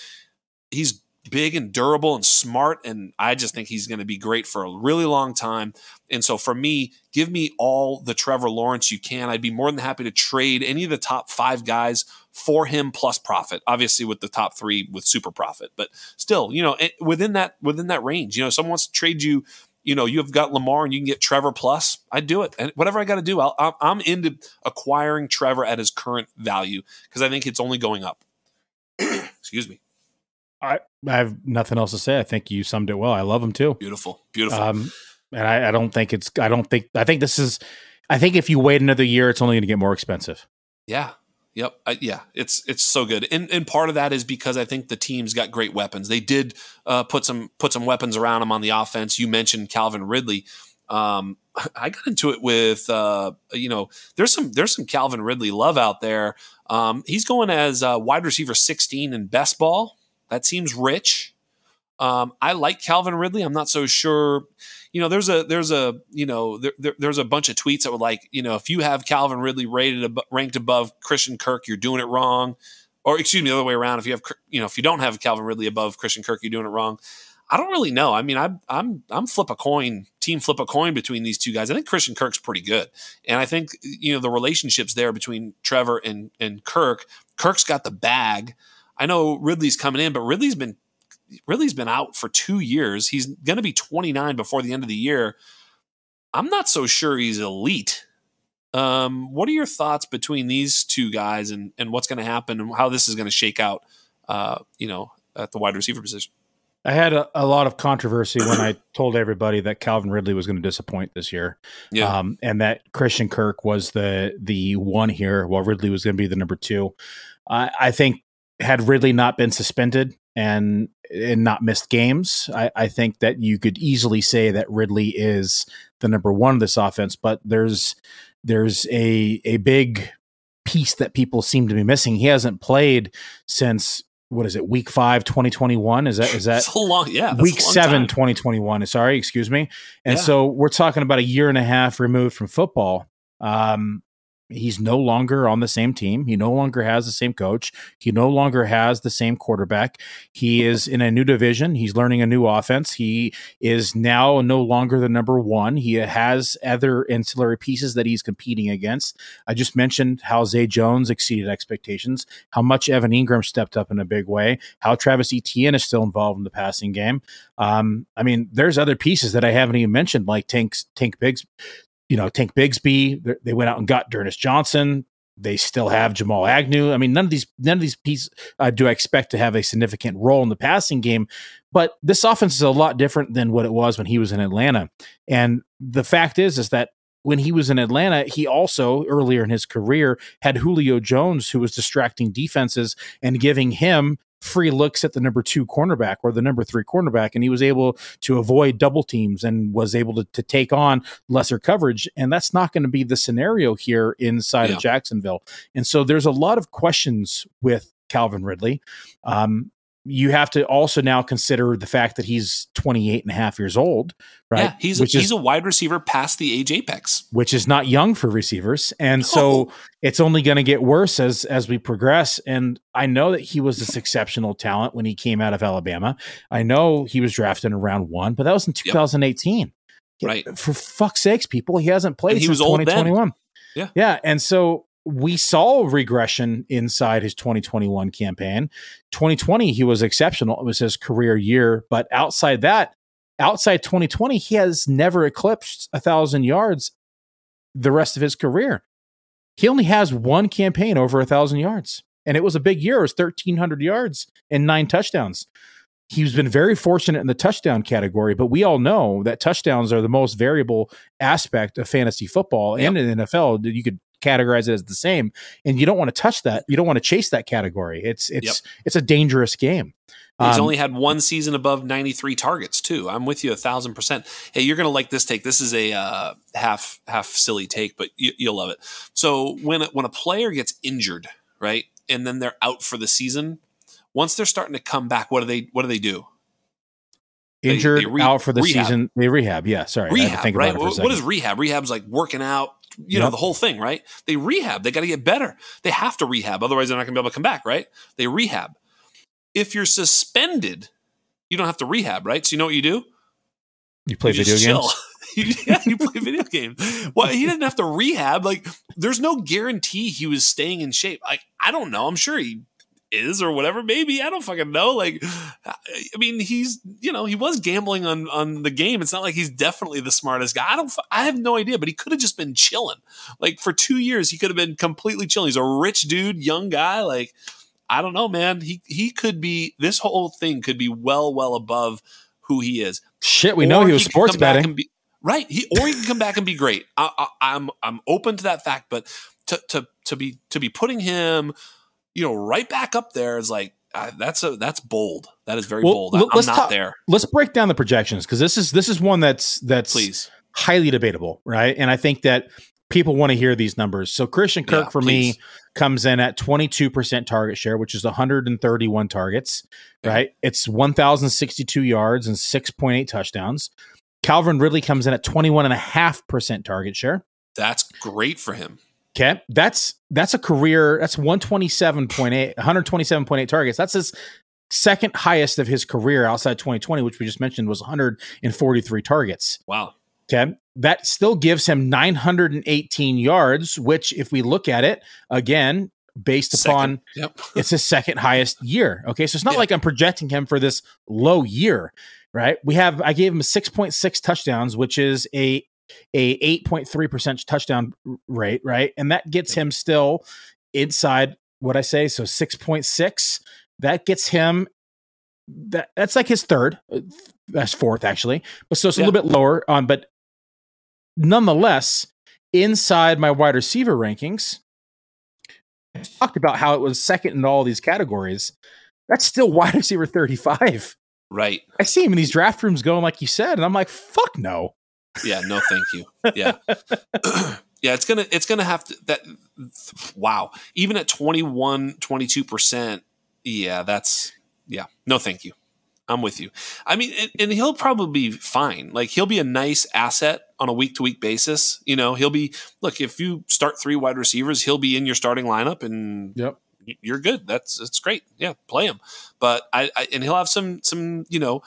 he's big and durable and smart. And I just think he's going to be great for a really long time. And so for me, give me all the Trevor Lawrence you can. I'd be more than happy to trade any of the top five guys for him plus profit. Obviously, with the top three with super profit, but still, you know, eh, within that within that range, you know, someone wants to trade you. You know, you've got Lamar and you can get Trevor plus. I'd do it, and whatever I got to do, i I'm into acquiring Trevor at his current value because I think it's only going up. *clears throat* Excuse me. I, I have nothing else to say. I think you summed it well. I love them too. Beautiful, beautiful. Um, and I, I don't think it's. I don't think. I think this is. I think if you wait another year, it's only going to get more expensive. Yeah, Yep. Uh, yeah, it's it's so good, and and part of that is because I think the team's got great weapons. They did uh, put some put some weapons around them on the offense. You mentioned Calvin Ridley. Um, *laughs* I got into it with uh, you know there's some there's some Calvin Ridley love out there. Um, he's going as wide receiver 16 in best ball. That seems rich. Um, I like Calvin Ridley. I'm not so sure you know, there's a there's a you know there, there, there's a bunch of tweets that were like, you know, if you have Calvin Ridley rated ab- ranked above Christian Kirk, you're doing it wrong. Or excuse me, the other way around. If you have you know if you don't have Calvin Ridley above Christian Kirk, you're doing it wrong. I don't really know. I mean, I'm I'm I'm flip a coin, team flip a coin between these two guys. I think Christian Kirk's pretty good, and I think you know the relationships there between Trevor and and Kirk. Kirk's got the bag. I know Ridley's coming in, but Ridley's been Ridley's been out for two years. He's going to be 29 before the end of the year. I'm not so sure he's elite. Um, what are your thoughts between these two guys and, and what's going to happen and how this is going to shake out, uh, you know, at the wide receiver position? I had a, a, lot of controversy when I *coughs* told everybody that Calvin Ridley was going to disappoint this year, yeah. um, and that Christian Kirk was the the one here, while Ridley was going to be the number two. I, I think had Ridley not been suspended and and not missed games, I, I, think that you could easily say that Ridley is the number one of this offense. But there's there's a a big piece that people seem to be missing. He hasn't played since what is it week 5 2021 is that is that so long yeah week 7 time. 2021 sorry excuse me and yeah. so we're talking about a year and a half removed from football um he's no longer on the same team. He no longer has the same coach. He no longer has the same quarterback. He is in a new division. He's learning a new offense. He is now no longer the number one. He has other ancillary pieces that he's competing against. I just mentioned how Zay Jones exceeded expectations, how much Evan Engram stepped up in a big way, how Travis Etienne is still involved in the passing game. Um, I mean, there's other pieces that I haven't even mentioned, like Tank Tank Biggs, you know, Tank Bigsby. They went out and got D'Ernest Johnson. They still have Jamal Agnew. I mean, none of these none of these pieces uh, do I expect to have a significant role in the passing game. But this offense is a lot different than what it was when he was in Atlanta. And the fact is, is that when he was in Atlanta, he also earlier in his career had Julio Jones, who was distracting defenses and giving him free looks at the number two cornerback or the number three cornerback, and he was able to avoid double teams and was able to, to take on lesser coverage. And that's not going to be the scenario here inside yeah. of Jacksonville. And so there's a lot of questions with Calvin Ridley. Um, you have to also now consider the fact that he's 28 and a half years old, right? Yeah, he's, which a, he's is, a wide receiver past the age apex, which is not young for receivers. And no. so it's only going to get worse as, as we progress. And I know that he was this exceptional talent when he came out of Alabama. I know he was drafted in round one, but that was in 2018. Yep. Right. For fuck's sakes, people, he hasn't played and he since was 2021. Yeah. Yeah. And so we saw regression inside his 2021 campaign. 2020, he was exceptional. It was his career year. But outside that, outside 2020, he has never eclipsed a thousand yards the rest of his career. He only has one campaign over a thousand yards. And it was a big year. It was 1,300 yards and nine touchdowns. He's been very fortunate in the touchdown category, but we all know that touchdowns are the most variable aspect of fantasy football yep. and in NFL. You could categorize it as the same and you don't want to touch that you don't want to chase that category it's it's yep. it's a dangerous game He's um, only had one season above 93 targets too. I'm with you a thousand percent. Hey, you're gonna like this take. This is a uh, half half silly take, but you, will love it. So when when a player gets injured, right, and then they're out for the season, once they're starting to come back, what do they what do they do? Injured they, they re- out for the rehab. season, they rehab. Yeah, sorry, rehab. right? what is rehab? Rehab's like working out, you yep. know, the whole thing, right? They rehab. They got to get better. They have to rehab. Otherwise, they're not going to be able to come back, right? They rehab. If you're suspended, you don't have to rehab, right? So you know what you do? You play you video games. *laughs* yeah, you play video games. Well, he didn't have to rehab. Like, there's no guarantee he was staying in shape. Like, I don't know. I'm sure he is or whatever. Maybe I don't fucking know. Like, I mean, he's you know he was gambling on on the game. It's not like he's definitely the smartest guy. I don't. I have no idea, but he could have just been chilling. Like for two years, he could have been completely chilling. He's a rich dude, young guy. Like I don't know, man. He he could be this whole thing could be well well above who he is. Shit, we or know he was he sports betting. Be, right. He or he can come back and be great. I, I, I'm I'm open to that fact, but to to to be to be putting him, you know, right back up there is like uh, that's a that's bold. That is very well, bold. I, am not talk, there. Let's break down the projections because this is this is one that's that's please highly debatable, right? And I think that people want to hear these numbers. So Christian Kirk yeah, for please. me comes in at 22% target share, which is 131 targets, right? It's 1,062 yards and 6.8 touchdowns. Calvin Ridley comes in at 21.5% target share. That's great for him. Okay. That's that's a career, that's 127.8, 127.8 targets. That's his second highest of his career outside 2020, which we just mentioned was 143 targets. Wow. Okay. That still gives him 918 yards, which, if we look at it again, based upon yep. *laughs* it's his second highest year. Okay. So it's not yeah. like I'm projecting him for this low year, right? We have, I gave him 6.6 touchdowns, which is a, a 8.3% touchdown rate, right? And that gets him still inside what I say. So 6.6, that gets him that that's like his third uh, that's fourth actually but so it's a yeah. little bit lower um but nonetheless, inside my wide receiver rankings, I talked about how it was second in all these categories. That's still wide receiver 35. Right. I see him in these draft rooms going like you said, and I'm like, fuck no. Yeah, no, thank you. Yeah. *laughs* *clears throat* yeah, it's gonna it's gonna have to that wow. Even at 21, 22%, yeah, that's yeah, no thank you. I'm with you. I mean, and, and, he'll probably be fine. Like he'll be a nice asset on a week to week basis. You know, he'll be look if you start three wide receivers, he'll be in your starting lineup, and yep. you're good. That's that's great. Yeah, play him. But I, I and he'll have some some you know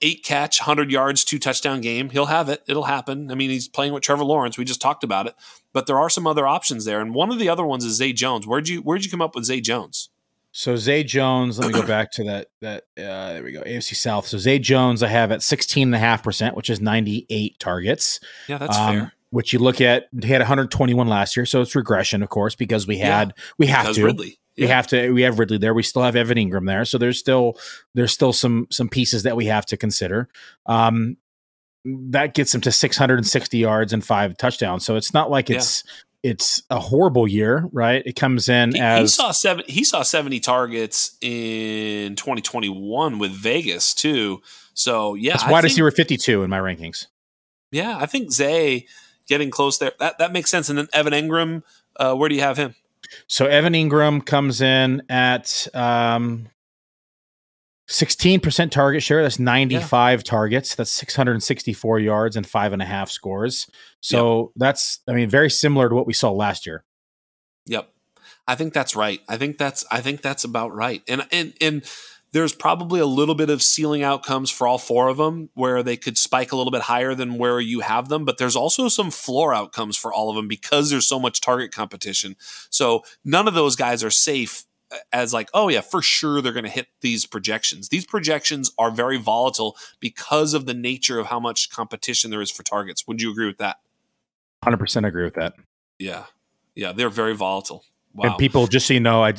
eight catch, hundred yards, two touchdown game. He'll have it. It'll happen. I mean, he's playing with Trevor Lawrence. We just talked about it. But there are some other options there, and one of the other ones is Zay Jones. Where'd you where'd you come up with Zay Jones? So Zay Jones, let me go back to that. That uh, there we go. AFC South. So Zay Jones, I have at sixteen and a half percent, which is ninety eight targets. Yeah, that's um, fair. Which you look at, he had 121 last year, so it's regression, of course, because we had yeah, we have to. Ridley. Yeah. We have to. We have Ridley there. We still have Evan Engram there, so there's still there's still some some pieces that we have to consider. Um, that gets him to 660 yards and five touchdowns. So it's not like it's yeah it's a horrible year, right? It comes in he, as he saw seven. He saw seventy targets in 2021 with Vegas too. So yeah, that's wide receiver 52 in my rankings. Yeah, I think Zay getting close there. That that makes sense. And then Evan Engram, uh, where do you have him? So Evan Engram comes in at um, 16% target share. That's 95 yeah. targets. That's 664 yards and five and a half scores. So yep. that's, I mean, very similar to what we saw last year. Yep. I think that's right. I think that's, I think that's about right. And, and, and, there's probably a little bit of ceiling outcomes for all four of them where they could spike a little bit higher than where you have them, but there's also some floor outcomes for all of them because there's so much target competition. So none of those guys are safe uh, as like, oh yeah, for sure they're going to hit these projections. These projections are very volatile because of the nature of how much competition there is for targets. Would you agree with that? Hundred percent agree with that. Yeah, yeah, they're very volatile. Wow. And people, just so you know, I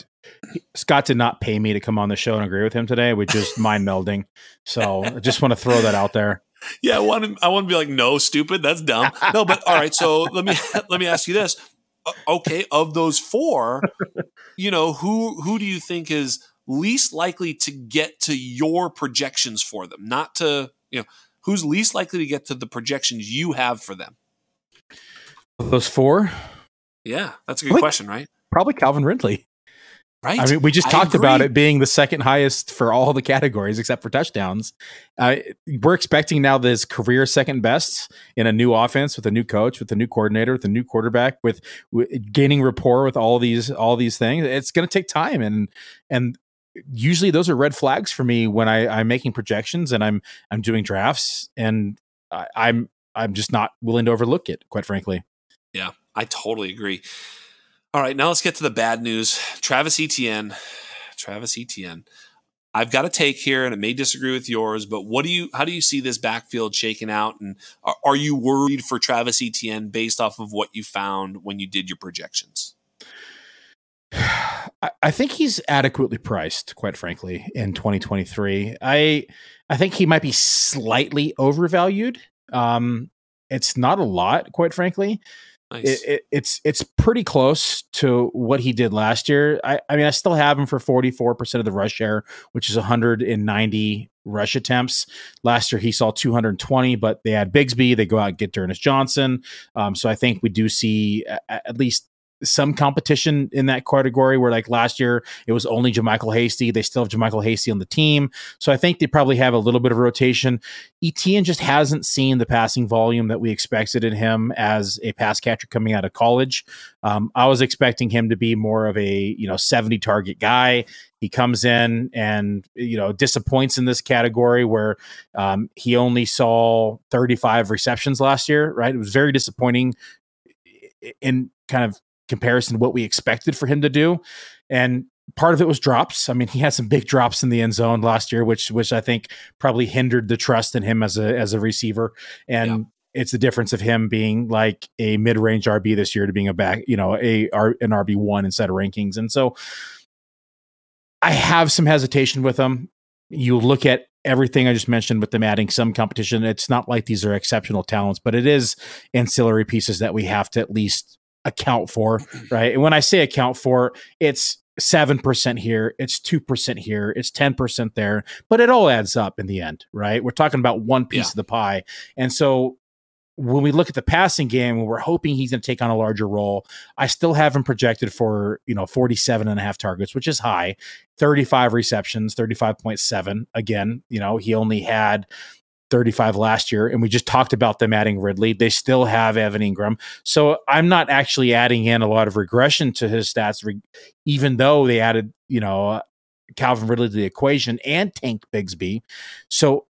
Scott did not pay me to come on the show and agree with him today. We just mind melding. So I just want to throw that out there. Yeah, I want to. I want to be like, no, stupid. That's dumb. No, but all right. So let me *laughs* let me ask you this: okay, of those four, you know, who who do you think is least likely to get to your projections for them? Not to, you know, who's least likely to get to the projections you have for them? Those four? Yeah, that's a good question, right? Probably Calvin Ridley. Right. I mean, we just I talked agree. about it being the second highest for all the categories except for touchdowns. Uh, we're expecting now this career second best in a new offense with a new coach, with a new coordinator, with a new quarterback, with, with gaining rapport with all these all these things. It's going to take time, and and usually those are red flags for me when I, I'm making projections and I'm I'm doing drafts, and I, I'm I'm just not willing to overlook it, quite frankly. Yeah, I totally agree. All right, now let's get to the bad news. Travis Etienne. Travis Etienne. I've got a take here, and it may disagree with yours, but what do you? How do you see this backfield shaking out? And are, are you worried for Travis Etienne based off of what you found when you did your projections? *sighs* I, think he's adequately priced, quite frankly, in 2023. I I think he might be slightly overvalued. Um, it's not a lot, quite frankly. It, it, it's it's pretty close to what he did last year. I, I mean, I still have him for 44% of the rush share, which is 190 rush attempts. Last year, he saw 220, but they had Bigsby. They go out and get D'Ernest Johnson. Um, so I think we do see at least some competition in that category where like last year it was only JaMycal Hasty. They still have JaMycal Hasty on the team. So I think they probably have a little bit of rotation. Etienne just hasn't seen the passing volume that we expected in him as a pass catcher coming out of college. Um, I was expecting him to be more of a, you know, 70 target guy. He comes in and, you know, disappoints in this category where um, he only saw 35 receptions last year, right? It was very disappointing in kind of comparison to what we expected for him to do. And part of it was drops. I mean, he had some big drops in the end zone last year, which which I think probably hindered the trust in him as a as a receiver. And yeah. it's the difference of him being like a mid range RB this year to being a back, you know, a an RB one instead of rankings. And so I have some hesitation with him. You look at everything I just mentioned with them adding some competition. It's not like these are exceptional talents, but it is ancillary pieces that we have to at least account for, right? And when I say account for, it's 7% here, it's 2% here, it's 10% there, but it all adds up in the end, right? We're talking about one piece yeah. of the pie. And so when we look at the passing game, when we're hoping he's going to take on a larger role. I still have him projected for, you know, 47 and a half targets, which is high, 35 receptions, 35.7. Again, you know, he only had 35 last year, and we just talked about them adding Ridley. They still have Evan Engram. So I'm not actually adding in a lot of regression to his stats, even though they added, you know, Calvin Ridley to the equation and Tank Bigsby. So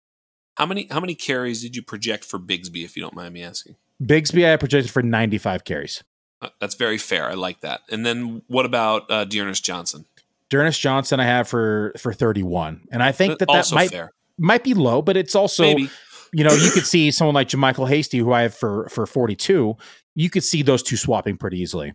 how many how many carries did you project for Bigsby, if you don't mind me asking? Bigsby, I projected for 95 carries. Uh, that's very fair. I like that. And then what about uh, D'Ernest Johnson? D'Ernest Johnson, I have for for 31, and I think that that might fair might be low, but it's also Maybe. you know you could see someone like JaMycal Hasty, who I have for for forty two. You could see those two swapping pretty easily.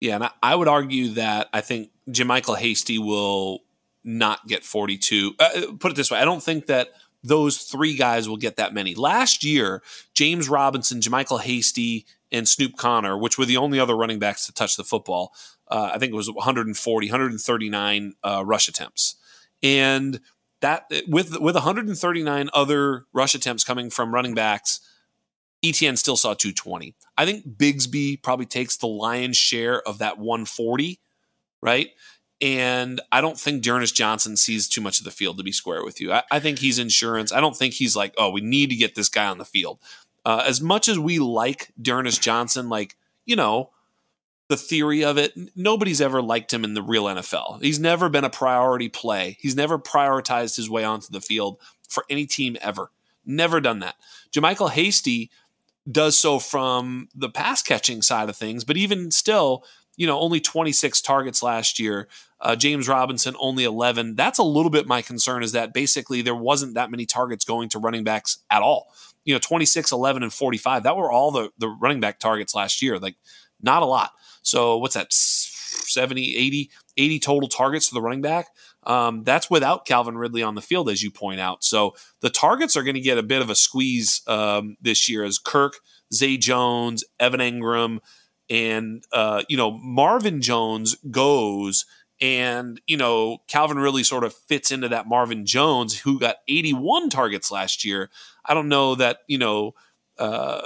Yeah, and I, I would argue that I think JaMycal Hasty will not get forty two. Uh, uh, put it this way: I don't think that those three guys will get that many. Last year, James Robinson, JaMycal Hasty, and Snoop Conner, which were the only other running backs to touch the football, uh, I think it was 140, 139 uh, rush attempts. And that with with 139 other rush attempts coming from running backs, Etienne still saw 220. I think Bigsby probably takes the lion's share of that 140, right? And I don't think D'Ernest Johnson sees too much of the field to be square with you. I, I think he's insurance. I don't think he's like, oh, we need to get this guy on the field. Uh, as much as we like D'Ernest Johnson, like, you know, the theory of it. Nobody's ever liked him in the real NFL. He's never been a priority play. He's never prioritized his way onto the field for any team ever. Never done that. JaMycal Hasty does so from the pass catching side of things, but even still, you know, only 26 targets last year. Uh, James Robinson only 11. That's a little bit my concern is that basically there wasn't that many targets going to running backs at all. You know, 26, 11, and 45. That were all the, the running back targets last year. Like, not a lot. So what's that? 70, 80, 80 total targets to the running back. Um, that's without Calvin Ridley on the field, as you point out. So the targets are going to get a bit of a squeeze um, this year as Kirk, Zay Jones, Evan Engram, and uh, you know Marvin Jones goes, and you know Calvin Ridley sort of fits into that Marvin Jones who got 81 targets last year. I don't know that you know uh,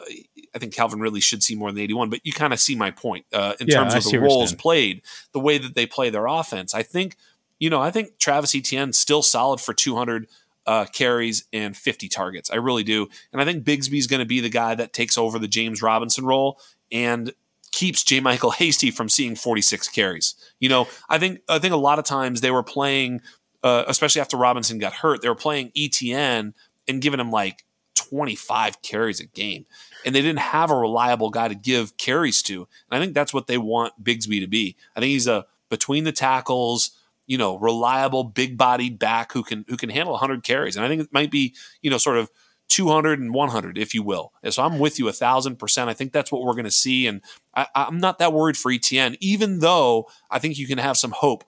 I think Calvin really should see more than 81, but you kind of see my point uh, in yeah, terms of the roles played, the way that they play their offense. I think, you know, I think Travis Etienne still solid for 200 uh, carries and 50 targets. I really do. And I think Bigsby is going to be the guy that takes over the James Robinson role and keeps JaMycal Hasty from seeing 46 carries. You know, I think I think a lot of times they were playing, uh, especially after Robinson got hurt, they were playing Etienne and giving him like 25 carries a game. And they didn't have a reliable guy to give carries to. And I think that's what they want Bigsby to be. I think he's a between the tackles, you know, reliable, big bodied back who can who can handle 100 carries. And I think it might be, you know, sort of 200 and 100, if you will. And so I'm with you a thousand percent. I think that's what we're going to see. And I, am not that worried for Etienne, even though I think you can have some hope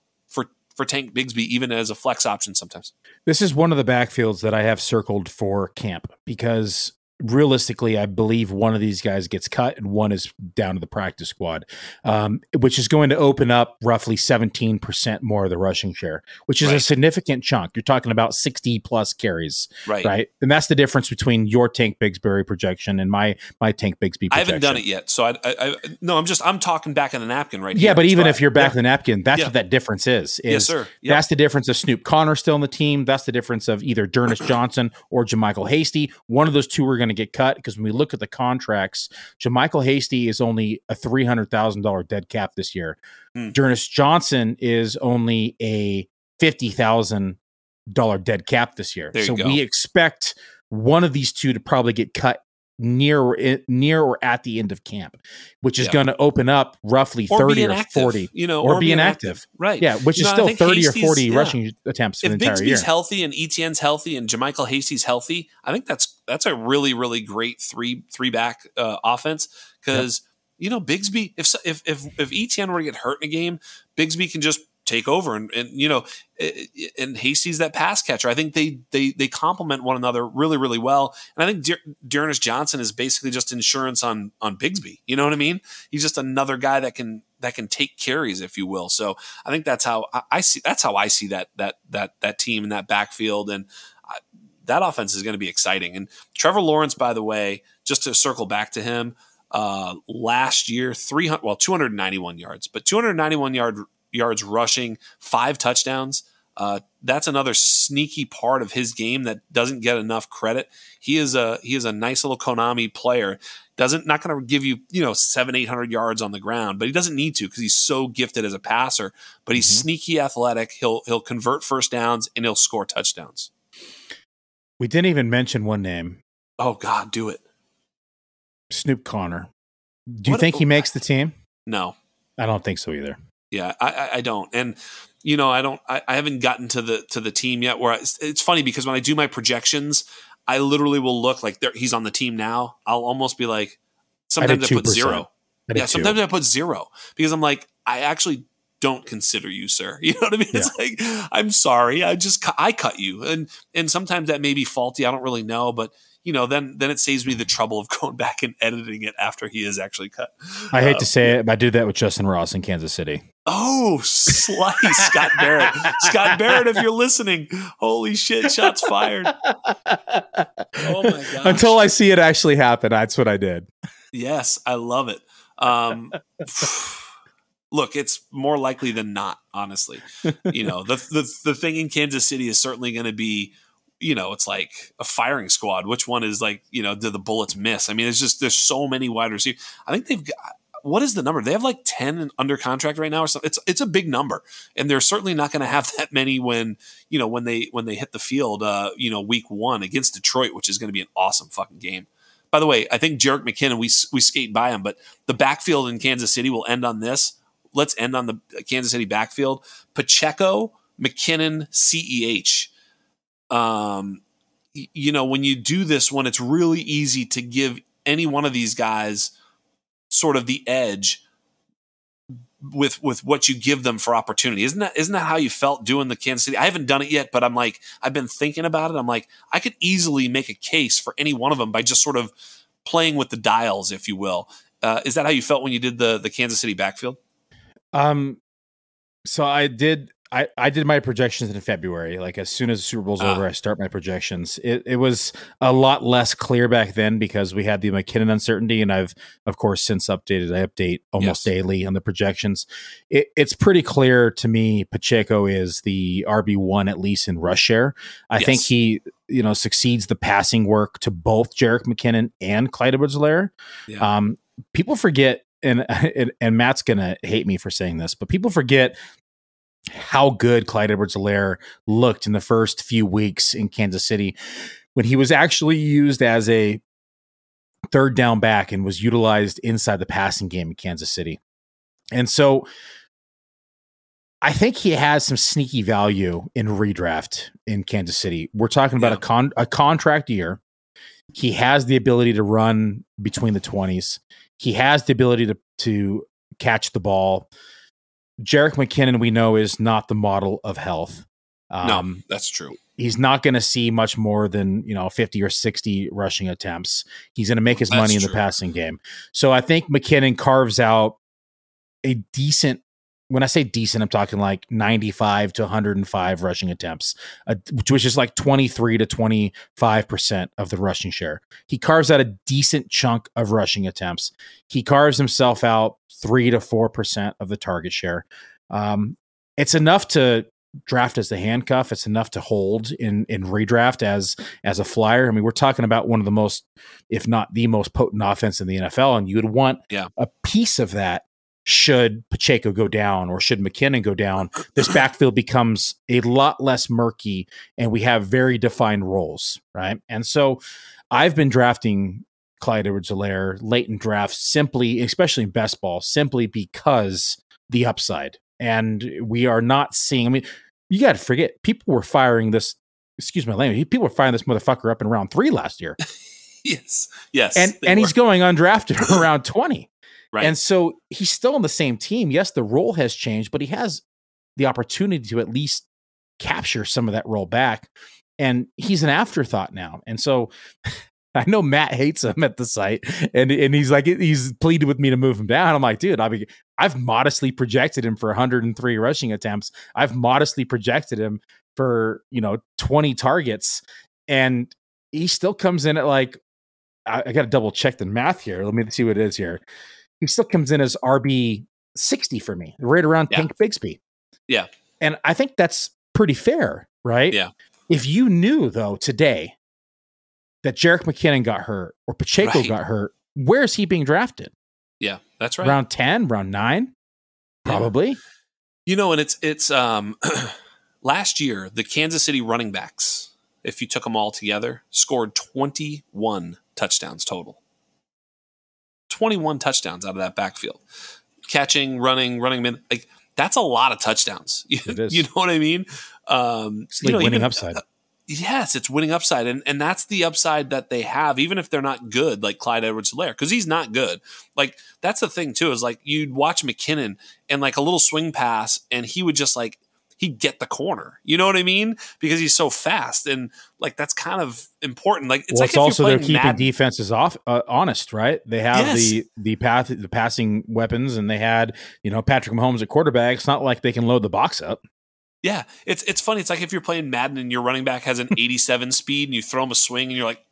for, Tank Bigsby, even as a flex option sometimes. This is one of the backfields that I have circled for camp because realistically, I believe one of these guys gets cut and one is down to the practice squad, um, which is going to open up roughly 17% more of the rushing share, which is right. a significant chunk. You're talking about 60 plus carries, right? Right. And that's the difference between your Tank Bigsby projection and my my Tank Bigsby projection. I haven't done it yet. So I, I, I no, I'm just, I'm talking back in the napkin right now. yeah, here. but even if you're back yeah. in the napkin, that's yeah. what that difference is. is yes, sir. Yep. That's the difference of Snoop Conner still on the team. That's the difference of either D'Ernest Johnson or JaMycal Hasty. One of those two are going to get cut because when we look at the contracts, JaMycal Hasty is only a three hundred thousand dollar dead cap this year. Mm. Johnson is only a fifty thousand dollar dead cap this year. So we expect one of these two to probably get cut near or in, near or at the end of camp, which is yeah. going to open up roughly or 30 or 40, you know, or, or be inactive. Right. Yeah, which you is know, still 30 Hasty's, or 40 yeah. rushing attempts if the entire Bigsby's year. healthy and Etienne's healthy and JaMycal Hasty's healthy, I think that's that's a really really great three three back uh, offense cuz yep. you know Bigsby if if if if ETN were to get hurt in a game, Bigsby can just take over and, and you know and Hasty's that pass catcher. I think they they they complement one another really really well. And I think D'Ernest Johnson is basically just insurance on on Bigsby. You know what I mean? He's just another guy that can that can take carries, if you will. So I think that's how I, I see that's how I see that that that that team and that backfield and. I, that offense is going to be exciting. And Trevor Lawrence, by the way, just to circle back to him, uh, last year, 300, well, 291 yards, but 291 yard yards rushing, five touchdowns. Uh, that's another sneaky part of his game that doesn't get enough credit. He is a he is a nice little Konami player. Doesn't not going to give you you know seven eight hundred yards on the ground, but he doesn't need to because he's so gifted as a passer. But he's mm-hmm. sneaky athletic. He'll he'll convert first downs and he'll score touchdowns. We didn't even mention one name. Oh God, do it. Snoop Conner. Do you what think a, he makes the team? No, I don't think so either. Yeah, I, I don't. And you know, I don't. I, I haven't gotten to the to the team yet. Where I, it's funny because when I do my projections, I literally will look like he's on the team now. I'll almost be like, sometimes I, I put zero. I yeah, sometimes I put zero because I'm like, I actually don't consider you, sir. *laughs* You know what I mean? Yeah. It's like, I'm sorry, I just I cut you, and and sometimes that may be faulty. I don't really know, but you know, then then it saves me the trouble of *laughs* going back and editing it after he is actually cut. I hate to say it, but I did that with Justyn Ross in Kansas City. Oh, *laughs* slice Scott Barrett. Scott Barrett, if you're listening, holy shit, shots fired. Oh my god. Until I see it actually happen, that's what I did. Yes, I love it. Um, *sighs* look, it's more likely than not, honestly. You know, the the the thing in Kansas City is certainly going to be you know, it's like a firing squad. Which one is like, you know, did the bullets miss? I mean, it's just there's so many wide receivers. I think they've got what is the number? They have like 10 under contract right now or something. It's it's a big number. And they're certainly not going to have *laughs* that many when, you know, when they when they hit the field uh, you know, week 1 against Detroit, which is going to be an awesome fucking game. By the way, I think Jerick McKinnon we we skate by him, but the backfield in Kansas City will end on this. Let's end on the Kansas City backfield. Pacheco, McKinnon, CEH. Um you know, when you do this one, it's really easy to give any one of these guys sort of the edge with with what you give them for opportunity. Isn't that isn't that how you felt doing the Kansas City? I haven't done it yet, but I'm like I've been thinking about it. I'm like I could easily make a case for any one of them by just sort of playing with the dials, if you will. Uh, is that how you felt when you did the the Kansas City backfield? Um, so I did I, I did my projections in February. Like as soon as the Super Bowl's uh, over, I start my projections. It, it was a lot less clear back then because we had the McKinnon uncertainty, and I've of course since updated. I update almost yes. daily on the projections. It, it's pretty clear to me. Pacheco is the RB one at least in rush share. I yes. think he you know succeeds the passing work to both Jerick McKinnon and Clyde Edwards-Helaire. Yeah. Um, people forget and, *laughs* and, and Matt's gonna hate me for saying this, but people forget how good Clyde Edwards-Helaire looked in the first few weeks in Kansas City when he was actually used as a third down back and was utilized inside the passing game in Kansas City. And so I think he has some sneaky value in redraft in Kansas City. We're talking about yeah. a con a contract year. He has the ability to run between the 20s. He has the ability to to catch the ball. Jerick McKinnon, we know, is not the model of health. Um, no, that's true. He's not going to see much more than you know 50 or 60 rushing attempts. He's going to make his that's money in the passing game. So I think McKinnon carves out a decent when I say decent, I'm talking like 95 to 105 rushing attempts, uh, which is like 23 to 25% of the rushing share. He carves out a decent chunk of rushing attempts. He carves himself out 3 to 4% of the target share. Um, it's enough to draft as the handcuff. It's enough to hold in in redraft as as a flyer. I mean, we're talking about one of the most, if not the most potent offense in the NFL, and you would want yeah. a piece of that should Pacheco go down or should McKinnon go down, this *coughs* backfield becomes a lot less murky and we have very defined roles, right? And so I've been drafting Clyde Edwards Helaire late in drafts simply, especially in best ball, simply because the upside. And we are not seeing, I mean, you got to forget, people were firing this, excuse my language, people were firing this motherfucker up in round three last year. *laughs* yes. Yes. And and were. he's going undrafted around *laughs* 20. Right. And so he's still on the same team. Yes, the role has changed, but he has the opportunity to at least capture some of that role back. And he's an afterthought now. And so *laughs* I know Matt hates him at the site, and and he's like he's pleaded with me to move him down. I'm like, dude, I mean, I've modestly projected him for 103 rushing attempts. I've modestly projected him for you know 20 targets, and he still comes in at like I, I got to double check the math here. Let me see what it is here he still comes in as RB 60 for me, right around yeah. Tank Bigsby. Yeah. And I think that's pretty fair, right? Yeah. If you knew though today that Jerick McKinnon got hurt or Pacheco right. got hurt, where is he being drafted? Yeah, that's right. Round 10, round 9? Probably. Yeah. You know, and it's it's um *clears throat* last year the Kansas City running backs, if you took them all together, scored 21 touchdowns total. 21 touchdowns out of that backfield. Catching, running, running men, like that's a lot of touchdowns. *laughs* you know what I mean? Um, it's like you know, winning even, upside. Yes, it's winning upside, and and that's the upside that they have, even if they're not good, like Clyde Edwards-Helaire, because he's not good. Like that's the thing too, is like you'd watch McKinnon and like a little swing pass, and he would just like he'd get the corner. You know what I mean? Because he's so fast, and like that's kind of important. Like it's well, like it's also they're keeping Madden. defenses off uh, honest, right? They have yes. the the path the passing weapons, and they had you know Patrick Mahomes at quarterback. It's not like they can load the box up. Yeah, it's it's funny. It's like if you're playing Madden and your running back has an *laughs* 87 speed and you throw him a swing and you're like,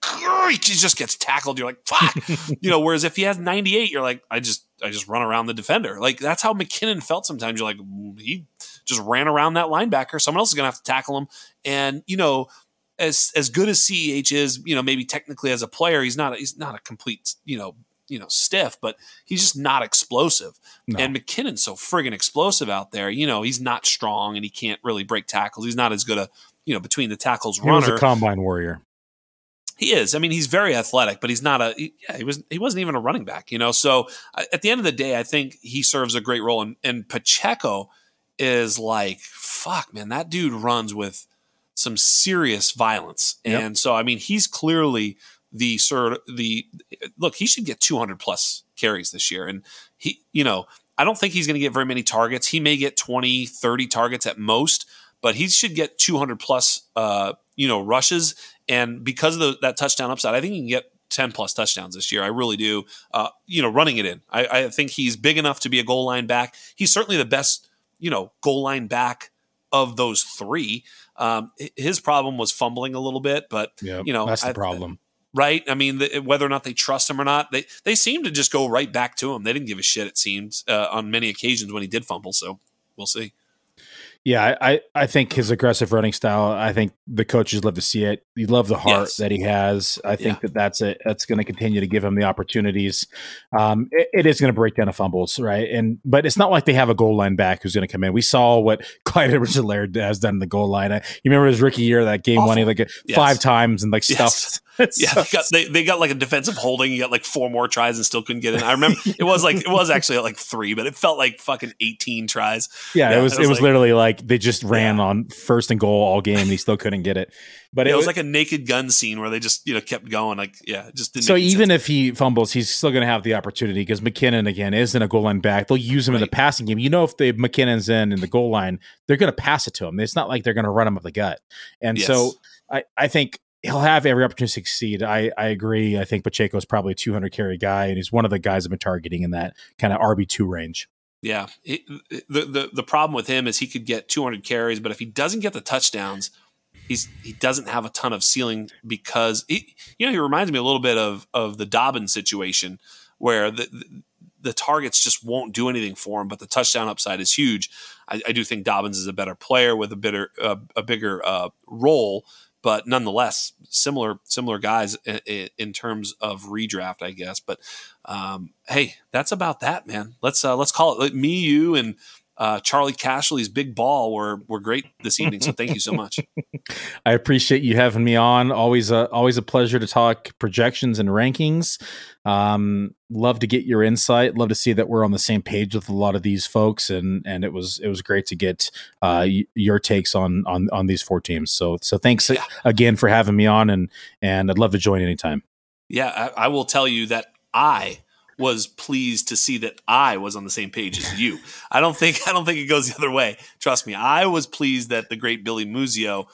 he just gets tackled. You're like, fuck, *laughs* you know. Whereas if he has 98, you're like, I just I just run around the defender. Like that's how McKinnon felt sometimes. You're like, mm, he just ran around that linebacker. Someone else is going to have to tackle him. And you know, as as good as CEH is, you know, maybe technically as a player, he's not he's not a complete you know you know stiff, but he's just not explosive. No. And McKinnon's so friggin' explosive out there. You know, he's not strong and he can't really break tackles. He's not as good a you know between the tackles he runner. was a combine warrior. He is. I mean, he's very athletic, but he's not a. He, yeah, he was. He wasn't even a running back, you know. So at the end of the day, I think he serves a great role. And, and Pacheco is like, fuck, man, that dude runs with some serious violence. Yep. And so, I mean, he's clearly the sir the look. He should get 200 plus carries this year, and he, you know, I don't think he's going to get very many targets. He may get 20, 30 targets at most, but he should get 200 plus, uh, you know, rushes. And because of the, that touchdown upside, I think he can get 10 plus touchdowns this year. I really do. Uh, you know, running it in. I, I, think he's big enough to be a goal line back. He's certainly the best you know, goal line back of those three. Um, his problem was fumbling a little bit, but yep, you know that's the I, problem, right? I mean, the, whether or not they trust him or not, they they seem to just go right back to him. They didn't give a shit. It seems uh, on many occasions when he did fumble. So we'll see. Yeah, I, I think his aggressive running style. I think the coaches love to see it. You love the heart yes. that he has. I think yeah. that that's it. That's going to continue to give him the opportunities. Um, it, it is going to break down the fumbles, right? And but it's not like they have a goal line back who's going to come in. We saw what *laughs* Clyde Edwards-Helaire has done in the goal line. I, you remember his rookie year, that game Awful. winning like yes. five times and like stuffed *laughs* yeah, they got they, they got like a defensive holding. You got like four more tries and still couldn't get in. I remember *laughs* it was like it was actually like three, but it felt like fucking eighteen tries. Yeah, yeah it was it was, it was like, literally like they just ran yeah. on first and goal all game. and he still couldn't get it. But it, was, it, was, like a naked gun scene where they just you know kept going. Like yeah, just didn't. So even sense. if he fumbles, he's still going to have the opportunity because McKinnon again isn't a goal line back. They'll use him right. in the passing game. You know, if the McKinnon's in in the goal line, they're going to pass it to him. It's not like they're going to run him up the gut. And yes. so I I think he'll have every opportunity to succeed. I, I agree. I think Pacheco is probably a 200 carry guy, and he's one of the guys I've been targeting in that kind of RB two range. Yeah, it, the, the the problem with him is he could get 200 carries, but if he doesn't get the touchdowns, he's he doesn't have a ton of ceiling because he, you know he reminds me a little bit of of the Dobbins situation where the, the the targets just won't do anything for him, but the touchdown upside is huge. I, I do think Dobbins is a better player with a bigger uh, a bigger uh, role, but nonetheless, similar similar guys in, in terms of redraft, I guess. But um, hey, that's about that, man. Let's uh, let's call it me, you, and uh, Charley Casserly's big ball were were great this evening. So thank you so much. *laughs* I appreciate you having me on. Always a always a pleasure to talk projections and rankings. Um, love to get your insight. Love to see that we're on the same page with a lot of these folks, and and it was it was great to get uh, your takes on on on these four teams. So so thanks yeah. again for having me on, and and I'd love to join anytime. Yeah, I, I will tell you that I was pleased to see that I was on the same page as you. I don't think I don't think it goes the other way. Trust me, I was pleased that the great Billy Muzio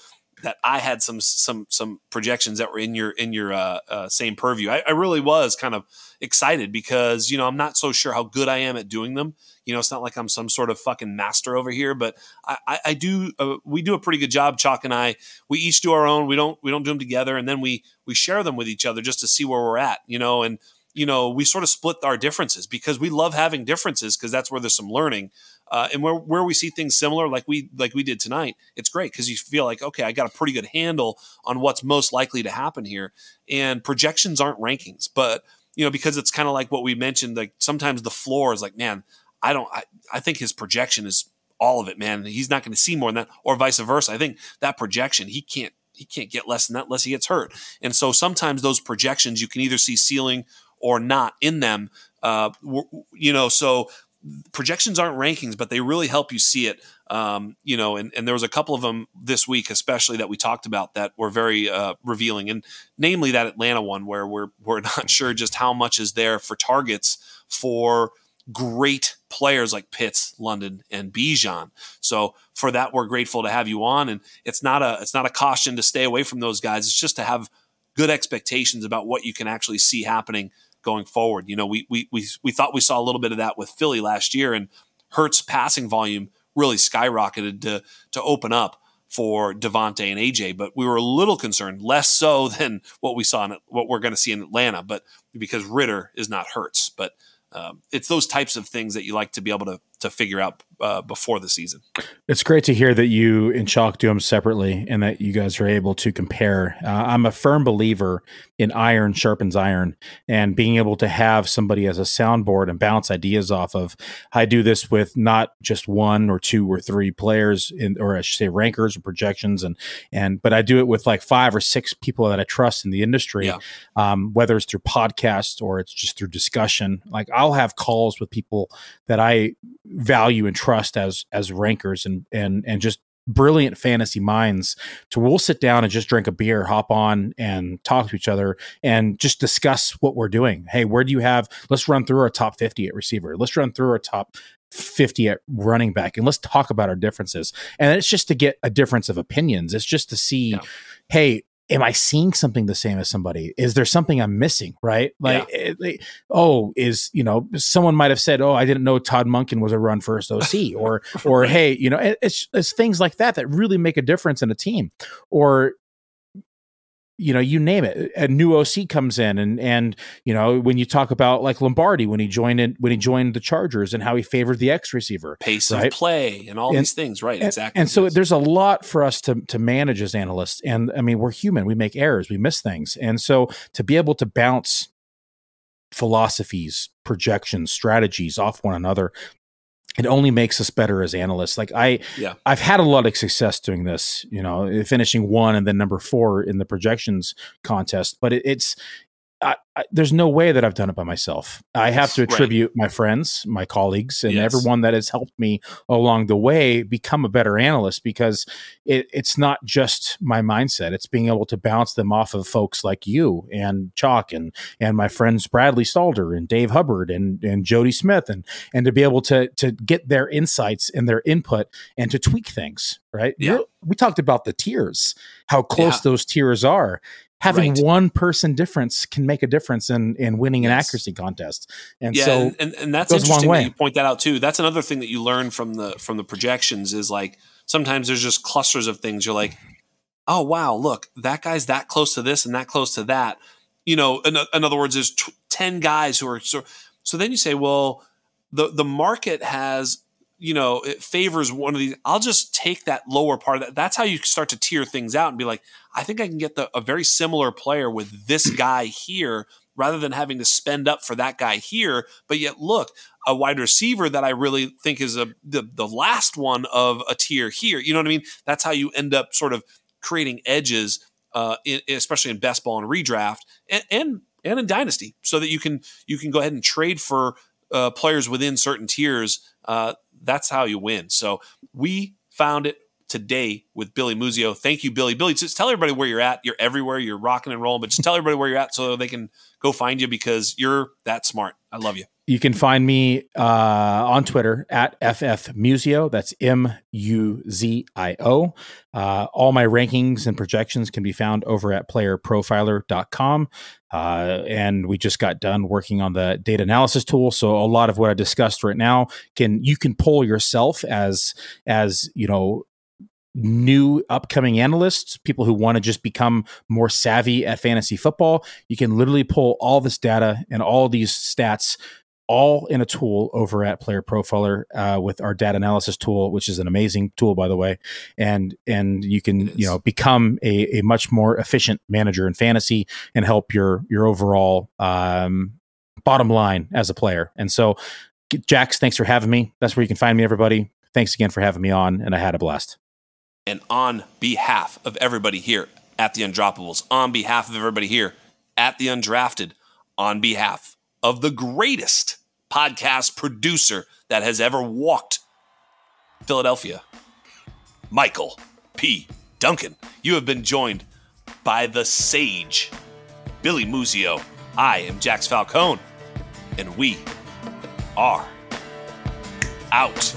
that I had some some some projections that were in your in your uh, uh, same purview. I, I, really was kind of excited because you know I'm not so sure how good I am at doing them. You know, it's not like I'm some sort of fucking master over here, but I, I, I do. Uh, we do a pretty good job, Chalk and I. We each do our own. We don't we don't do them together, and then we we share them with each other just to see where we're at. You know, and you know, we sort of split our differences because we love having differences because that's where there's some learning. Uh, and where, where we see things similar, like we like we did tonight, it's great because you feel like okay, I got a pretty good handle on what's most likely to happen here. And projections aren't rankings, but you know because it's kind of like what we mentioned. Like sometimes the floor is like, man, I don't, I, I think his projection is all of it, man. He's not going to see more than that, or vice versa. I think that projection he can't he can't get less than that unless he gets hurt. And so sometimes those projections you can either see ceiling or not in them. Uh, you know, so projections aren't rankings, but they really help you see it. Um, you know, and, and there was a couple of them this week, especially that we talked about that were very uh, revealing, and namely that Atlanta one where we're we're *laughs* not sure just how much is there for targets for great players like Pitts, London, and Bijan. So for that, we're grateful to have you on, and it's not a it's not a caution to stay away from those guys. It's just to have good expectations about what you can actually see happening going forward. You know, we we we we thought we saw a little bit of that with Philly last year, and Hurts passing volume really skyrocketed to to open up for DeVonta and AJ, but we were a little concerned, less so *laughs* than what we saw in what we're going to see in Atlanta, but because Ridder is not Hurts, but um, it's those types of things that you like to be able to to figure out uh, before the season. It's great to hear that you and Chalk do them separately and that you guys are able to compare. Uh, I'm a firm believer in iron sharpens iron and being able to have somebody as a soundboard and bounce ideas off of. I do this with not just one or two or three players in, or I should say rankers or projections and, and, but I do it with like five or six people that I trust in the industry, yeah. um, whether it's through podcast or it's just through discussion. Like I'll have calls with people that I value and trust as as rankers and and and just brilliant fantasy minds to we'll sit down and just drink a beer hop on and talk to each other and just discuss what we're doing. Hey where do you have let's run through our top 50 at receiver. Let's run through our top 50 at running back and let's talk about our differences. And it's just to get a difference of opinions. It's just to see yeah. hey am I seeing something the same as somebody? Is there something I'm missing? Right? Like, yeah. Eh, it, it, oh, is you know, someone might have said, oh, I didn't know Todd Monken was a run first OC, or *laughs* or hey, you know, it, it's it's things like that that really make a difference in a team, or you know, you name it. A new OC comes in, and and you know when you talk about like Lombardi when he joined in when he joined the Chargers and how he favored the X receiver, pace right? of play, and all and, these things, right? And, exactly. And so there's a lot for us to to manage as analysts, and I mean we're human, we make errors, we miss things, and so to be able to bounce philosophies, projections, strategies off one another it only makes us better as analysts. Like I, yeah. I've had a lot of success doing this. You know, finishing one and then number four in the projections contest. But it, it's I, I, there's no way that I've done it by myself. I have to attribute right. my friends, my colleagues, and yes. everyone that has helped me along the way become a better analyst because it, it's not just my mindset. It's being able to bounce them off of folks like you and Chalk and and my friends Bradley Stalder and Dave Hubbard and and Jody Smith and and to be able to to get their insights and their input and to tweak things. Right. Yeah. we talked about the tiers, how close yeah. those tiers are having right. one person difference can make a difference in in winning yes. an accuracy contest. And yeah, so and, and, and that's interesting that you point that out too. That's another thing that you learn from the from the projections is like sometimes there's just clusters of things. You're like, oh wow, look, that guy's that close to this and that close to that. You know, in, in other words, there's t- ten guys who are so. So then you say, well, the the market has you know, it favors one of these. I'll just take that lower part of that. That's how you start to tier things out and be like, I think I can get the, a very similar player with this *clears throat* guy here rather than having to spend up for that guy here. But yet, look, a wide receiver that I really think is a the, the last one of a tier here. You know what I mean? That's how you end up sort of creating edges, uh, in, especially in best ball and redraft and, and and in dynasty, so that you can you can go ahead and trade for uh, players within certain tiers. Uh, that's how you win. So we found it today with Billy Muzio. Thank you, Billy. Billy, just tell everybody where you're at. You're everywhere. You're rocking and rolling, but just tell everybody where you're at so they can go find you because you're that smart. I love you. You can find me uh, on Twitter at FFMuzio. That's M U Z I O. Uh, all my rankings and projections can be found over at playerprofiler.com. Uh, and we just got done working on the data analysis tool. So a lot of what I discussed right now can you can pull yourself as as you know new upcoming analysts, people who want to just become more savvy at fantasy football, you can literally pull all this data and all these stats all in a tool over at Player Profiler uh, with our data analysis tool, which is an amazing tool, by the way. And and you can you know become a, a much more efficient manager in fantasy and help your your overall um, bottom line as a player. And so, Jax, thanks for having me. That's where you can find me, everybody. Thanks again for having me on, and I had a blast and on behalf of everybody here at the Undroppables, on behalf of everybody here at the Undrafted, on behalf of the greatest podcast producer that has ever walked Philadelphia, Michael P. Duncan. You have been joined by the sage, Billy Muzio. I am Jax Falcone, and we are out.